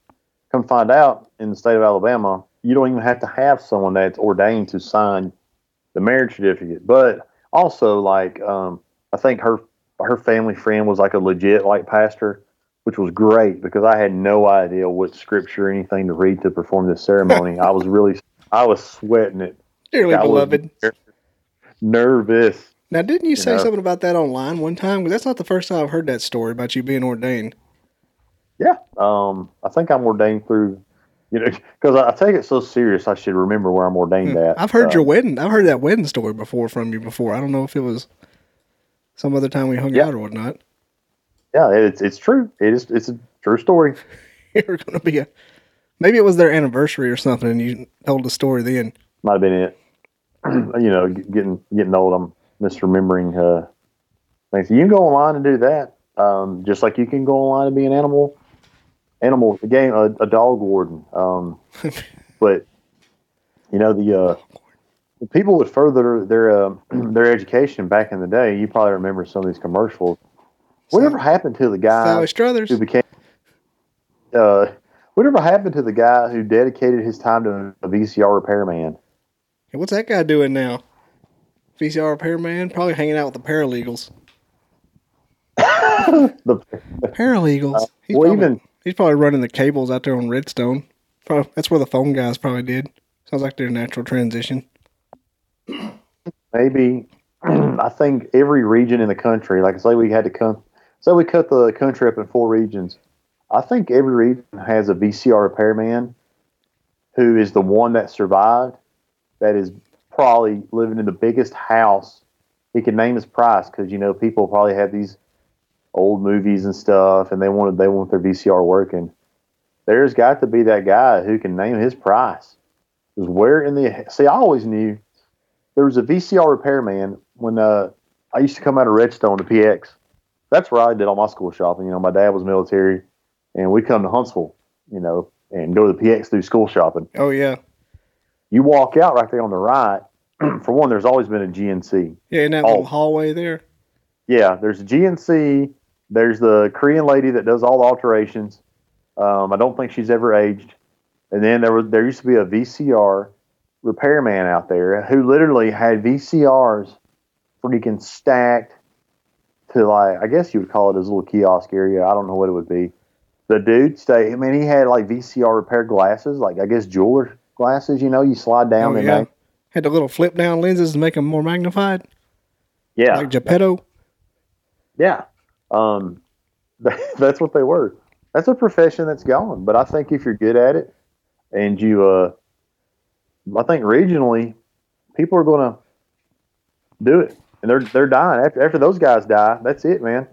S2: Come find out, in the state of Alabama, you don't even have to have someone that's ordained to sign the marriage certificate. But also, like, um, I think her her family friend was like a legit like pastor, which was great because I had no idea what scripture or anything to read to perform this ceremony. I was really I was sweating it.
S1: Dearly
S2: I
S1: beloved.
S2: nervous.
S1: Now, didn't you say
S2: know.
S1: something about that online one time? that's not the first time I've heard that story about you being ordained.
S2: Yeah. Um, I think I'm ordained through, you know, because I, I take it so serious. I should remember where I'm ordained at.
S1: Hmm. I've heard
S2: Uh,
S1: your wedding. I've heard that wedding story before from you before. I don't know if it was some other time we hung
S2: Yeah.
S1: out or whatnot.
S2: Yeah, it's it's true. It is. It's a true story.
S1: you were going to be a. Maybe it was their anniversary or something, and you told the story then.
S2: Might have been it. you know, getting getting old. I'm misremembering uh, things. You can go online and do that. Um, just like you can go online and be an animal, animal a game a, a dog warden. Um, but you know the uh, the people would further their uh, their education back in the day. You probably remember some of these commercials. Whatever happened to the guy
S1: Sally Struthers.
S2: who became uh, whatever happened to the guy who dedicated his time to a VCR repairman?
S1: Hey, what's that guy doing now? VCR repairman? Probably hanging out with the paralegals.
S2: The,
S1: Paralegals.
S2: Uh, well,
S1: probably,
S2: even
S1: he's probably running the cables out there on Redstone. Probably, that's where the phone guys probably did. Sounds like their natural transition.
S2: maybe I think every region in the country, like I say we had to come, say we cut the country up in four regions. I think every region has a VCR repairman who is the one that survived. That is probably living in the biggest house. He can name his price because you know people probably have these old movies and stuff, and they wanted they want their VCR working. There's got to be that guy who can name his price. Because where in the see, I always knew there was a VCR repairman when uh, I used to come out of Redstone to PX. That's where I did all my school shopping. You know, my dad was military, and we come to Huntsville, you know, and go to the PX do school shopping.
S1: Oh, yeah.
S2: You walk out right there on the right. For one, there's always been a GNC.
S1: Yeah, in that
S2: Oh.
S1: little hallway there.
S2: Yeah, there's a GNC. There's the Korean lady that does all the alterations. Um, I don't think she's ever aged. And then there was there used to be a VCR repairman out there who literally had VCRs freaking stacked to like I guess you would call it his little kiosk area. I don't know what it would be. The dude stay. I mean, he had like VCR repair glasses, like I guess jeweler glasses. You know, you slide down
S1: Oh,
S2: and
S1: yeah.
S2: they,
S1: Had the little flip down lenses to make them more magnified,
S2: yeah,
S1: like Geppetto.
S2: Yeah. Um, that's what they were. That's a profession that's gone. But I think if you're good at it and you, uh, I think regionally, people are going to do it. And they're, they're dying. After, after those guys die, that's it, man.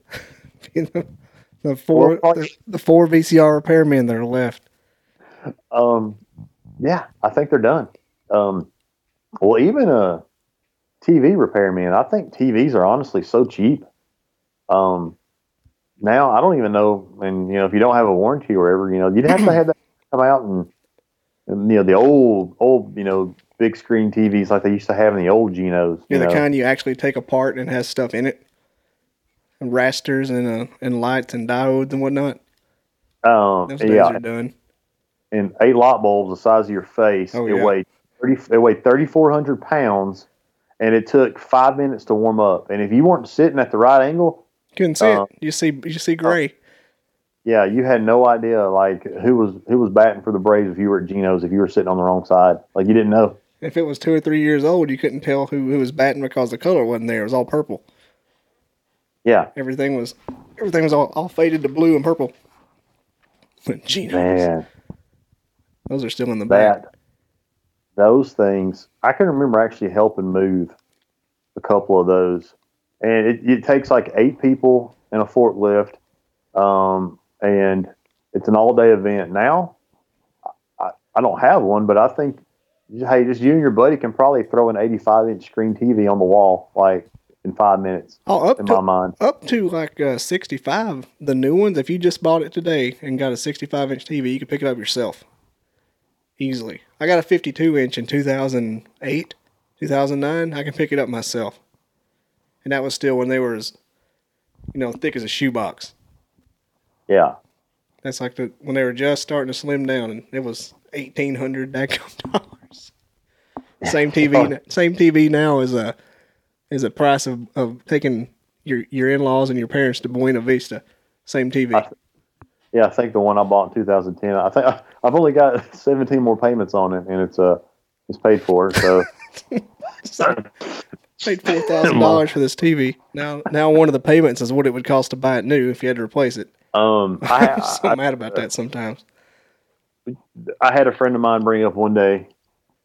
S1: the four
S2: Well, probably-
S1: the, the four VCR repairmen that are left.
S2: Um, yeah, I think they're done. Um, well, even a TV repairman, I think TVs are honestly so cheap. Um, now I don't even know, and you know, if you don't have a warranty or whatever, you know, you'd have to have that come out and, and you know, the old, old, you know, big screen TVs like they used to have in the old Genos.
S1: Yeah, the
S2: know?
S1: kind you actually take apart and has stuff in it, and rasters and uh, and lights and diodes and whatnot.
S2: um,
S1: Those
S2: yeah,
S1: are done.
S2: and eight light bulbs the size of your face.
S1: Oh,
S2: it
S1: yeah.
S2: weighed thirty. It weighed thirty four hundred pounds, and it took five minutes to warm up. And if you weren't sitting at the right angle,
S1: Couldn't see
S2: Uh,
S1: it. You see, you see gray.
S2: yeah, you had no idea like who was who was batting for the Braves if you were at Geno's if you were sitting on the wrong side. Like you didn't know.
S1: If it was two or three years old, you couldn't tell who, who was batting because the color wasn't there. It was all purple.
S2: Yeah,
S1: Everything was everything was all, all faded to blue and purple. But Gino,
S2: man,
S1: those are still in the back.
S2: those things. I can remember actually helping move a couple of those, and it, it takes like eight people in a forklift, um, and it's an all day event. Now, I, I don't have one, but I think hey, just you and your buddy can probably throw an 85 inch screen TV on the wall like in five minutes.
S1: Oh, up
S2: In
S1: to
S2: my mind,
S1: up to like uh, 65. The new ones, if you just bought it today and got a 65 inch TV, you can pick it up yourself. easily. I got a 52 inch in 2008, 2009. I can pick it up myself, and that was still when they were as, you know, thick as a shoebox.
S2: Yeah.
S1: That's like the when they were just starting to slim down, and it was eighteen hundred dollars. Same TV, same TV now is a is a price of, of taking your your in laws and your parents to Buena Vista. Same TV.
S2: I- Yeah, I think the one I bought in 2010. I think I, I've only got 17 more payments on it, and it's uh it's paid for. So
S1: Paid four thousand dollars for this TV. Now now one of the payments is what it would cost to buy it new if you had to replace it.
S2: um, I,
S1: I'm so
S2: I,
S1: mad about that sometimes.
S2: I had a friend of mine bring up one day,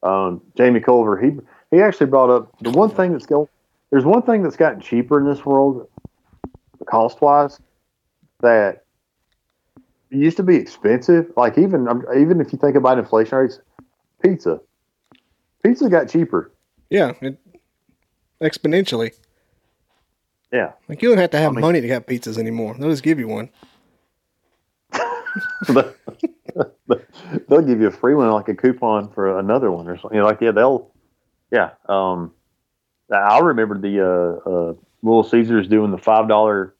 S2: um, Jamie Culver. He he actually brought up the one thing that's going. There's one thing that's gotten cheaper in this world, cost wise, that used to be expensive. Like even even if you think about inflation rates, pizza, pizza got cheaper.
S1: Yeah, it, exponentially.
S2: Yeah,
S1: Like you don't have to have
S2: I mean-
S1: money to have pizzas anymore. They'll just give you one.
S2: they'll give you a free one, like a coupon for another one or something. You know, like yeah, they'll yeah. Um, I remember the uh, uh, Little Caesars doing the five dollar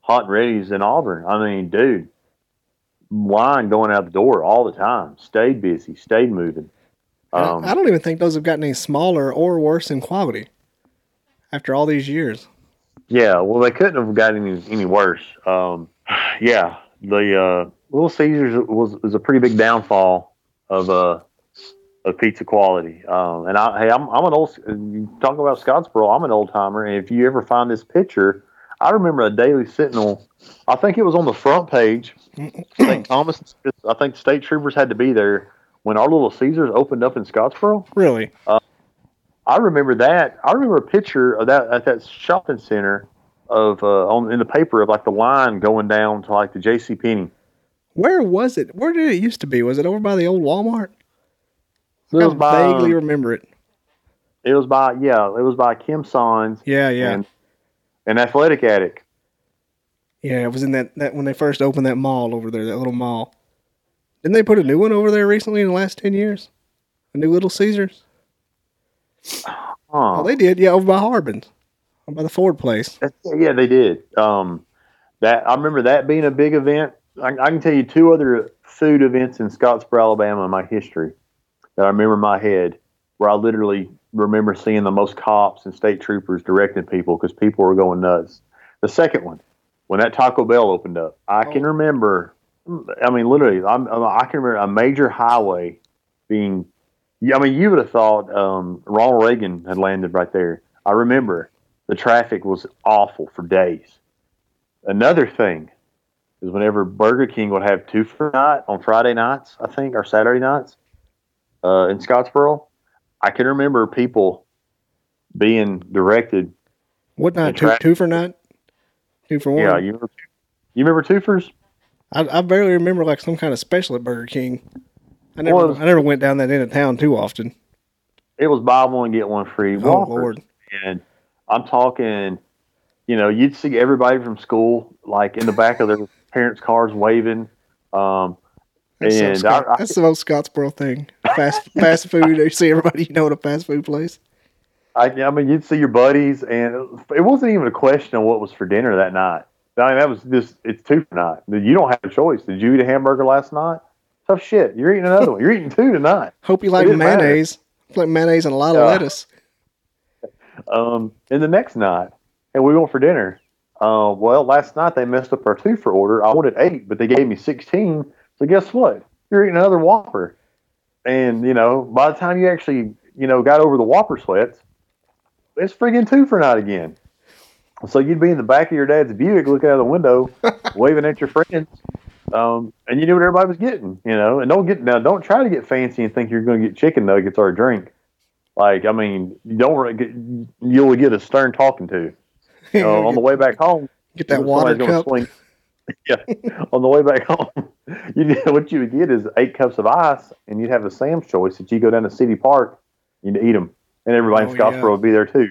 S2: hot and ready's in Auburn. I mean, dude, line going out the door all the time. Stayed busy, stayed moving. Um,
S1: I don't even think those have gotten any smaller or worse in quality after all these years.
S2: Yeah, well, they couldn't have gotten any, any worse. Um, yeah, the uh, Little Caesars was was a pretty big downfall of uh of pizza quality. Um, and I, hey, I'm I'm an old you talk about Scottsboro. I'm an old timer, and if you ever find this picture, I remember a Daily Sentinel. I think it was on the front page. I think Thomas. I think state troopers had to be there when our Little Caesars opened up in Scottsboro.
S1: Really?
S2: I remember that. I remember a picture of that at that shopping center of uh, on in the paper of like the line going down to like the J.C. Penney.
S1: Where was it? Where did it used to be? Was it over by the old Walmart?
S2: It was
S1: I
S2: by
S1: vaguely remember it.
S2: it was by yeah it was by Kim Sons
S1: Yeah, yeah,
S2: and an Athletic Attic.
S1: yeah. It was in that, that when they first opened that mall over there, that little mall. Didn't they put a new one over there recently in the last ten years? A new Little Caesars?
S2: Huh.
S1: Oh, they did. Yeah, over by Harbin's, over by the Ford place.
S2: Yeah, they did. Um, that I remember that being a big event. I, I can tell you two other food events in Scottsboro, Alabama, in my history that I remember in my head, where I literally remember seeing the most cops and state troopers directing people because people were going nuts. The second one, when that Taco Bell opened up, I can
S1: Oh.
S2: remember. I mean, literally, I'm, I can remember a major highway being. I mean, you would have thought um, Ronald Reagan had landed right there. I remember the traffic was awful for days. Another thing is whenever Burger King would have two for night on Friday nights, I think, or Saturday nights uh, in Scottsboro, I can remember people being directed.
S1: What night? Two, two for night? Two for one?
S2: Yeah, you remember, you remember twofers?
S1: I, I barely remember like some kind of special at Burger King. I never,
S2: Was-
S1: I never went down that end of town too often.
S2: It was buy one get one free.
S1: Oh
S2: Whoppers.
S1: Lord!
S2: and I'm talking, you know, you'd see everybody from school like in the back of their parents' cars waving. Um,
S1: That's, so
S2: And
S1: Scott-
S2: I- I-
S1: that's the most Scottsboro thing. Fast fast food. You see everybody you know at a fast food place.
S2: I, I mean, you'd see your buddies, and it wasn't even a question of what was for dinner that night. I mean, that was just it's two for night. You don't have a choice. Did you eat a hamburger last night? Tough shit. You're eating another one. You're eating two tonight.
S1: Hope you like mayonnaise. Like mayonnaise and a lot of
S2: Yeah.
S1: lettuce.
S2: Um, and the next night, and we went for dinner. Uh, well, last night they messed up our two for order. I wanted eight, but they gave me sixteen. So guess what? You're eating another Whopper, and you know by the time you actually you know got over the Whopper sweats, it's friggin' two for night again. So you'd be in the back of your dad's Buick, looking out the window, waving at your friends, um, and you knew what everybody was getting. You know, and don't get now. Don't try to get fancy and think you're going to get chicken nuggets or a drink. Like, I mean, you don't really get, you'll get a stern talking to. On the way back home,
S1: Get that water cup.
S2: Swing. yeah, on the way back home, you what you would get is eight cups of ice, and you'd have a Sam's Choice that you go down to City Park, you'd eat them, and everybody
S1: Oh,
S2: in Scottsboro
S1: yeah.
S2: would be there too.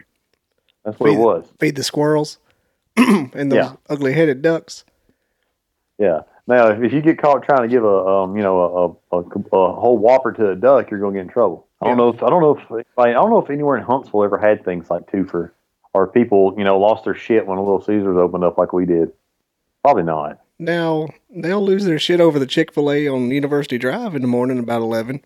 S2: That's what
S1: Feed-
S2: it was.
S1: Feed the squirrels and those
S2: Yeah.
S1: ugly headed ducks.
S2: Yeah, Now, if, you get caught trying to give a um, you know a, a, a, whole whopper to a duck, you're gonna get in trouble. I don't know if I don't know if I don't know if anywhere in Huntsville ever had things like twofer, or people you know lost their shit when a Little Caesars opened up like we did. Probably not.
S1: Now they'll lose their shit over the Chick Fil A on University Drive in the morning about eleven.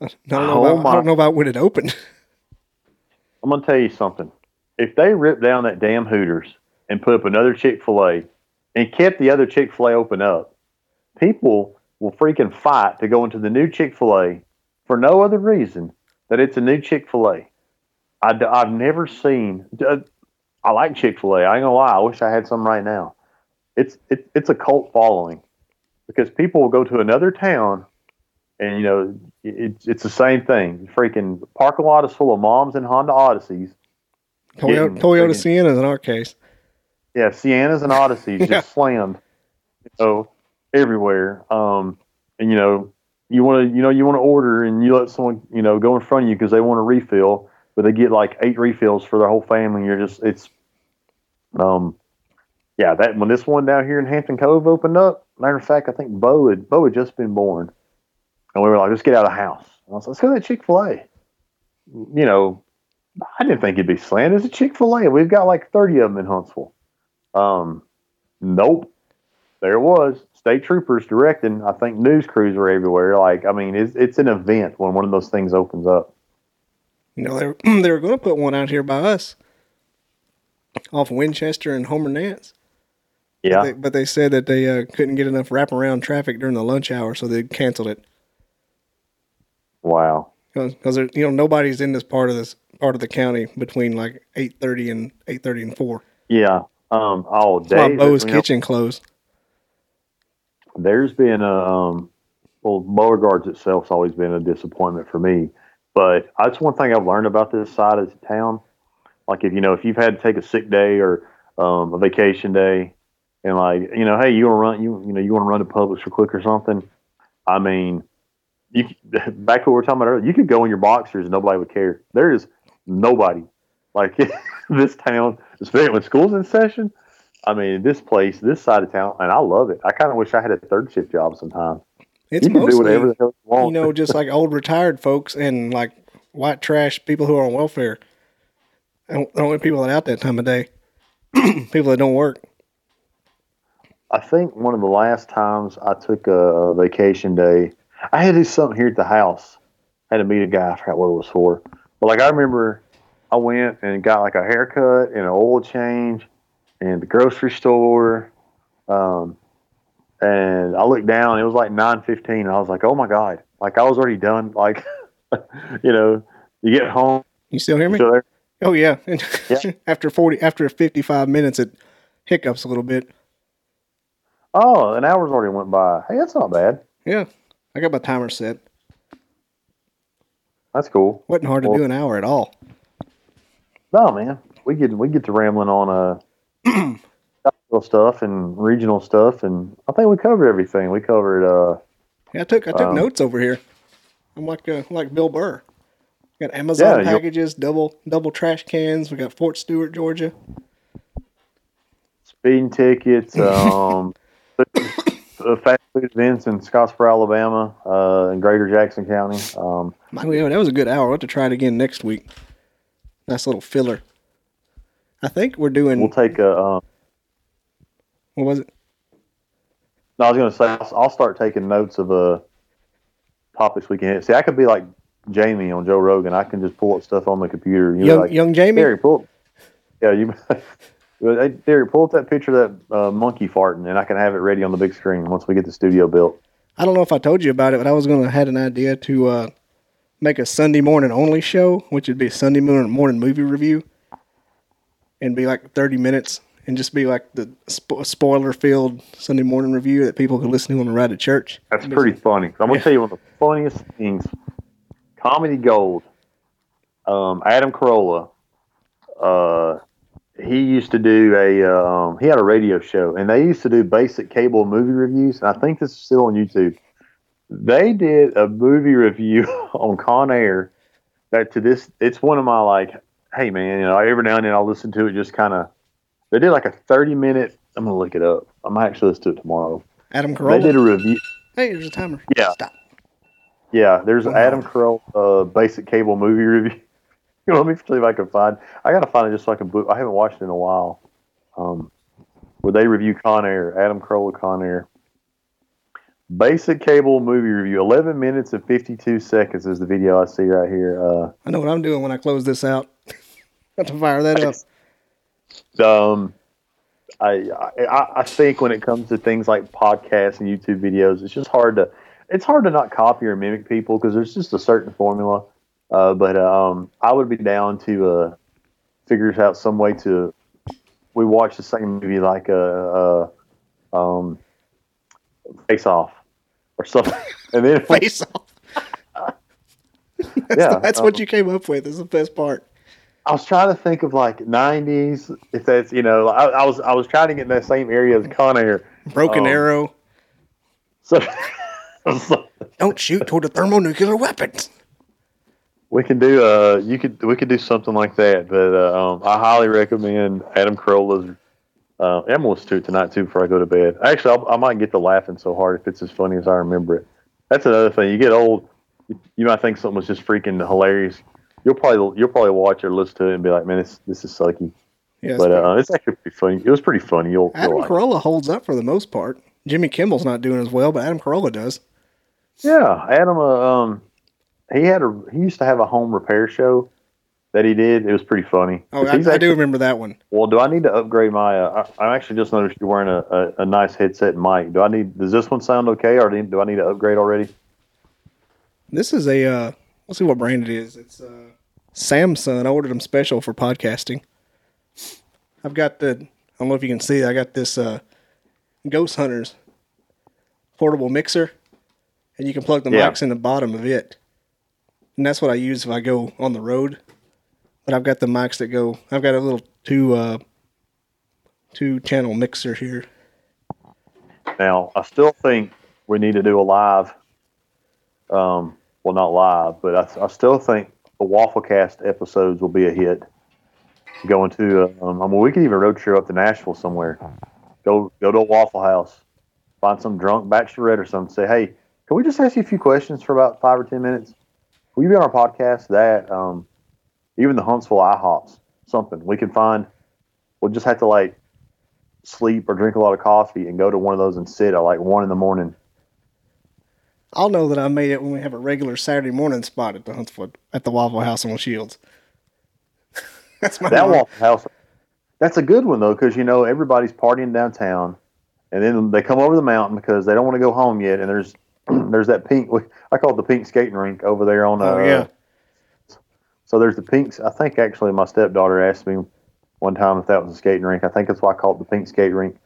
S1: I don't know,
S2: Oh
S1: about, I don't know about when it opened.
S2: I'm gonna tell you something. If they rip down that damn Hooters and put up another Chick Fil A and kept the other Chick Fil A open up, people will freaking fight to go into the new Chick Fil A for no other reason that it's a new Chick Fil A. I've never seen. uh, I like Chick Fil A. I ain't gonna lie. I wish I had some right now. It's it, it's a cult following because people will go to another town and you know it's it's the same thing. Freaking parking lot is full of moms and Honda Odysseys.
S1: Toyota, Toyota Siennas in our case.
S2: Yeah, Siennas and Odysseys
S1: Yeah.
S2: just slammed, you know, everywhere. Um, and you know, you want to, you know, you want to order, and you let someone, you know, go in front of you because they want a refill, but they get like eight refills for their whole family. And you're just, it's, um, yeah, that when this one down here in Hampton Cove opened up. Matter of fact, I think Bo had Bo had just been born, and we were like, let's get out of the house. And I was like, let's go to that Chick Fil A. You know, I didn't think it'd be slammed. It's a Chick Fil A. We've got like thirty of them in Huntsville. Um, nope. There it was. State troopers directing. I think news crews were everywhere. Like, I mean, it's it's an event when one of those things opens up.
S1: You know, they were, they were going to put one out here by us off Winchester and Homer Nance.
S2: Yeah.
S1: They, but they said that they uh, couldn't get enough wraparound traffic during the lunch hour, so they canceled it.
S2: wow.
S1: Because you know nobody's in this part of this part of the county between like eight thirty and eight thirty and four.
S2: Yeah. Um.
S1: That's why
S2: Dave.
S1: Bo's
S2: you know,
S1: Kitchen closed.
S2: there's been a um. Well, Beauregard's itself's always been a disappointment for me. But that's one thing I've learned about this side of town. Like if you know if you've had to take a sick day or um, a vacation day, and like you know, hey, you want to run you you know you want to run to Publix real quick or something. I mean, you back to what we were talking about earlier. You could go in your boxers and nobody would care. There is nobody like this town, especially when school's in session. I mean, this place, this side of town, and I love it. I kind of wish I had a third shift job sometime.
S1: It's
S2: you can do
S1: mostly
S2: whatever the hell you want.
S1: you know just like old retired folks and like white trash people who are on welfare. And the only people that out that time of day, people that don't work.
S2: I think one of the last times I took a vacation day, I had to do something here at the house. I had to meet a guy. I forgot what it was for. But like I remember, I went and got like a haircut and an oil change, and the grocery store. Um, and I looked down. It was like nine fifteen. I was like, "Oh my god!" Like I was already done. Like, you know, you get home.
S1: You still hear me?
S2: There,
S1: Oh yeah.
S2: Yeah.
S1: after forty, after fifty five minutes, it hiccups a little bit.
S2: oh, an hour's already went by. Hey, that's not bad.
S1: Yeah, I got my timer set.
S2: That's cool.
S1: wasn't hard to
S2: Well-
S1: do an hour at all.
S2: No, man, we get we get to rambling on uh stuff and regional stuff, and I think we covered everything. We covered uh
S1: Yeah, I took I took
S2: Um,
S1: notes over here. I'm like uh, like Bill Burr. Got Amazon
S2: Yeah,
S1: packages, double double trash cans. We got Fort Stewart, Georgia.
S2: speeding tickets, um, fast food events in Scottsboro, Alabama, uh, and Greater Jackson County. Um,
S1: that was a good hour. We'll have to try it again next week. Nice little filler. I think we're doing.
S2: we'll take a. Um,
S1: what was it?
S2: no, I was going to say I'll, I'll start taking notes of uh topics we can hit. See, I could be like Jamie on Joe Rogan. I can just pull up stuff on the computer. You know,
S1: Young
S2: like,
S1: young Jamie.
S2: Derek, pull. Yeah, you. Hey, Derek, pull up that picture of that uh, monkey farting, and I can have it ready on the big screen once we get the studio built.
S1: I don't know if I told you about it, but I was going to had an idea to uh, make a Sunday morning only show, which would be a Sunday morning morning movie review, and be like thirty minutes, and just be like the spo- spoiler filled Sunday morning review that people can listen to on the ride to church.
S2: That's pretty funny. I'm gonna
S1: Yeah.
S2: tell you one of the funniest things. Comedy Gold. Um, Adam Carolla. Uh, he used to do a. Um, he had a radio show, and they used to do basic cable movie reviews. And I think this is still on YouTube. They did a movie review on Con Air. That to this, it's one of my like, hey man, you know, every now and then I'll listen to it. Just kind of. They did like a 30 minute. I'm gonna look it up. I might actually listen to it tomorrow
S1: Adam
S2: They
S1: Carolla.
S2: did a review.
S1: hey, there's a timer.
S2: Yeah.
S1: Stop.
S2: Yeah, there's
S1: Wow.
S2: Adam Carolla uh, basic cable movie review. You know, let me see if I can find. I gotta find it just so I can. Boot. I haven't watched it in a while. Um, where they review Con Air, Adam Carolla Con Air. Basic cable movie review. Eleven minutes and fifty-two seconds is the video I see right here. Uh,
S1: I know what I'm doing when I close this out. Have to fire that up.
S2: um, I, I I think when it comes to things like podcasts and YouTube videos, it's just hard to it's hard to not copy or mimic people because there's just a certain formula. Uh, but um, I would be down to uh, figure out some way to we watch the same movie like a, uh um, Face Off or something, and then
S1: Face off. that's
S2: Yeah,
S1: that's
S2: um,
S1: what you came up with. Is the best part.
S2: I was trying to think of like '90s if that's you know I, I was I was trying to get in that same area as Con Air.
S1: Broken
S2: Um,
S1: arrow.
S2: So, so
S1: Don't shoot toward the thermonuclear weapons.
S2: we can do uh you could we could do something like that. But uh, um, I highly recommend Adam Carolla's. Uh, I'm listen it tonight too before I go to bed. Actually, I'll, I might get to laughing so hard if it's as funny as I remember it. That's another thing. You get old, you might think something was just freaking hilarious. You'll probably you'll probably watch or listen to it and be like, man, this this is sucky.
S1: Yes,
S2: But uh, it's actually pretty funny. It was pretty funny. You'll,
S1: Adam
S2: you'll like it.
S1: Carolla holds up for the most part. Jimmy Kimmel's not doing as well, but Adam Carolla does.
S2: Yeah, Adam. Uh, um, he had a he used to have a home repair show that he did. It was pretty funny.
S1: Oh, I,
S2: he's
S1: I do remember that one.
S2: Well, do I need to upgrade my? Uh, I, I actually just noticed you're wearing a, a, a nice headset mic. Do I need? Does this one sound okay, or do, do I need to upgrade already?
S1: This is a uh let's see what brand it is. It's uh Samson. I ordered them special for podcasting. I've got the I don't know if you can see I got this uh Ghost Hunters portable mixer and you can plug the
S2: Yeah.
S1: mics in the bottom of it. And that's what I use if I go on the road. But I've got the mics that go I've got a little two uh two channel mixer here.
S2: Now, I still think we need to do a live. Um, well, not live, but I, I still think the Wafflecast episodes will be a hit. Going to, um, I mean, we could even road trip up to Nashville somewhere. Go, go to a Waffle House, find some drunk bachelorette or something. Say, hey, can we just ask you a few questions for about five or ten minutes? Will you be on our podcast? That, um, even the Huntsville IHOPs, something we can find. We'll just have to like sleep or drink a lot of coffee and go to one of those and sit at like one in the morning.
S1: I'll know that I made it when we have a regular Saturday morning spot at the Huntsville at the Waffle House on Shields. That's my
S2: That. Waffle House, that's a good one though, because you know everybody's partying downtown, and then they come over the mountain because they don't want to go home yet. And there's there's that pink, I call it the pink skating rink over there on. Uh,
S1: Oh, yeah.
S2: So there's the pinks. I think actually my stepdaughter asked me one time if that was a skating rink. I think that's why I call it the pink skate rink.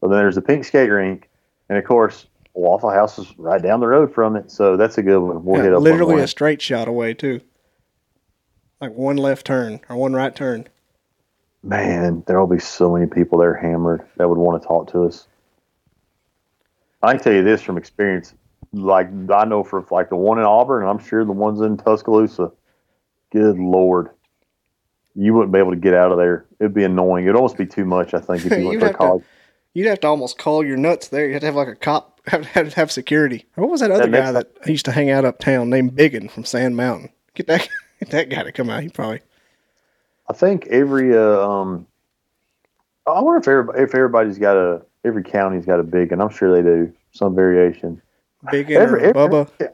S2: But then there's the pink skate rink, and of course Waffle House is right down the road from it. So that's a good one. We'll
S1: Yeah,
S2: hit up
S1: literally a straight shot away too. Like one left turn or one right turn.
S2: Man, there'll be so many people there hammered that would want to talk to us. I can tell you this from experience. Like I know for like the one in Auburn, and I'm sure the ones in Tuscaloosa. Good lord, you wouldn't be able to get out of there. It'd be annoying. It'd almost be too much. I think if you went to a
S1: have to- You'd have to almost call your nuts there. You'd have to have like a cop have have, have security. What was that other
S2: And
S1: guy that used to hang out uptown named Biggin from Sand Mountain? Get that get that guy to come out. He probably
S2: I think every. Uh, um, I wonder if everybody, if everybody's got a every county's got a Biggin. I'm sure they do some variation.
S1: Biggin
S2: Every-
S1: or
S2: every-
S1: Bubba.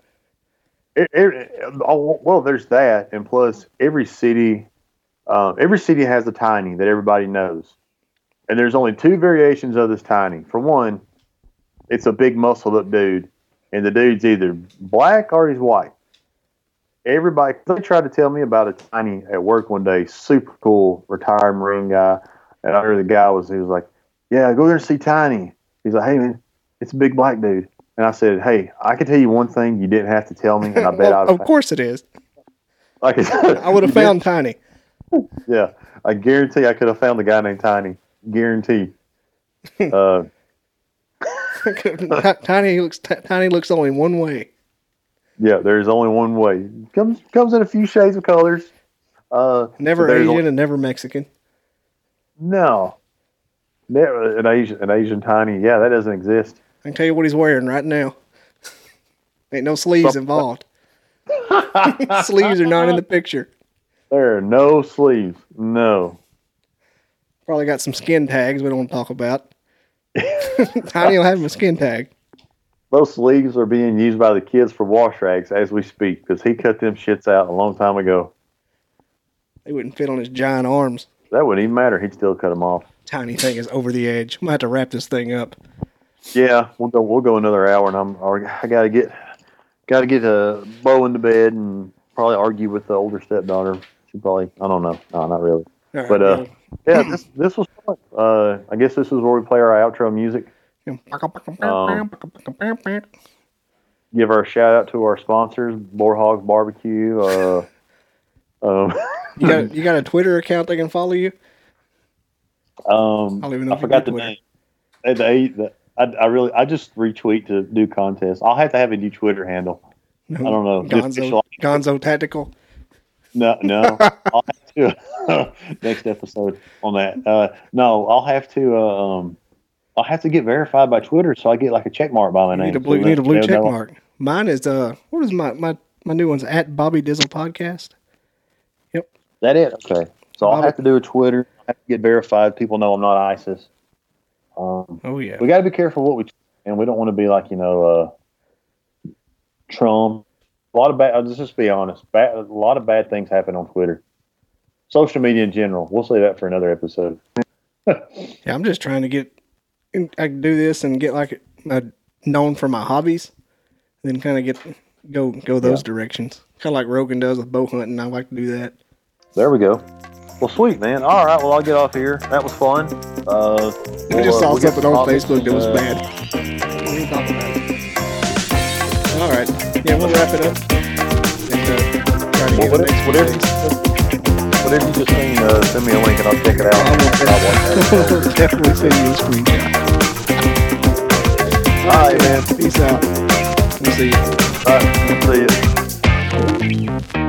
S2: It, it, well, there's that, and plus every city, uh, every city has a tiny that everybody knows, and there's only two variations of this tiny. For one, it's a big muscled up dude, and the dude's either black or he's white. Everybody, they tried to tell me about a tiny at work one day, super cool retired Marine guy, and I heard the guy was he was like, "Yeah, go there and see Tiny." He's like, "Hey man, it's a big black dude." And I said, "Hey, I can tell you one thing you didn't have to tell me, and I bet
S1: Well,
S2: I'd
S1: of course it is.
S2: like I
S1: would have found Tiny.
S2: Yeah, I guarantee I could have found the guy named Tiny. Guarantee. uh,
S1: Tiny looks Tiny looks only one way.
S2: yeah, there's only one way. Comes comes in a few shades of colors. Uh,
S1: Never
S2: there's
S1: Asian
S2: only-
S1: and never Mexican.
S2: no, never an Asian an Asian Tiny. Yeah, that doesn't exist.
S1: I can tell you what he's wearing right now. Ain't no sleeves involved. sleeves are not in the picture.
S2: There are no sleeves. No.
S1: Probably got some skin tags we don't want to talk about. Tiny will have him a skin tag.
S2: Those sleeves are being used by the kids for wash rags as we speak because he cut them shits out a long time ago.
S1: They wouldn't fit on his giant arms.
S2: That wouldn't even matter. He'd still cut them off.
S1: Tiny thing is over the edge. I'm gonna have to wrap this thing up.
S2: Yeah, we'll go. We'll go another hour, and I'm. I got to get, got to get a bow into bed and probably argue with the older stepdaughter. She probably. I don't know. No, not really.
S1: All right,
S2: But uh, yeah, this this was fun. Uh, I guess this is where we play our outro music. Give our shout out to our sponsors, Boar Hogs Barbecue. Uh, um,
S1: you got you got a Twitter account they can follow you?
S2: um,
S1: I don't even know
S2: I forgot the name. They, they, the, I, I really, I just retweet to do contests. I'll have to have a new Twitter handle. I don't know.
S1: Gonzo, Gonzo Tactical.
S2: No, no. I'll have to next episode on that. Uh, no, I'll have to. Uh, um, I'll have to get verified by Twitter, so I get like a check mark by my
S1: You
S2: name.
S1: need a blue,
S2: so
S1: you need a blue check mark. Mine is uh, what is my my my new one's at Bobby Dizzle Podcast. Yep.
S2: That it? Okay. So I'll have to do a Twitter. I have to get verified. People know I'm not ISIS. Um,
S1: Oh yeah,
S2: we got to be careful what we and we don't want to be like you know uh, Trump. A lot of bad. Let's just be honest. Bad, a lot of bad things happen on Twitter. Social media in general. We'll say that for another episode.
S1: yeah. I'm just trying to get. I can do this and get like uh, known for my hobbies, then kind of get go go those directions. Kind of like Rogan does with bow hunting. I like to do that.
S2: There we go. Well, sweet man. All right. Well, I'll get off here. That was fun. Uh, we'll,
S1: just
S2: uh,
S1: saw
S2: we'll
S1: something on Facebook that was
S2: uh,
S1: bad. What are you talking about? All right. Yeah, we'll wrap it up. And, uh, try to
S2: Well,
S1: get
S2: whatever, whatever, whatever you just seen, uh, send me a link and I'll check it out.
S1: I will. Definitely send you a screenshot.
S2: All right, man.
S1: Peace out. We'll see you.
S2: All right. See you.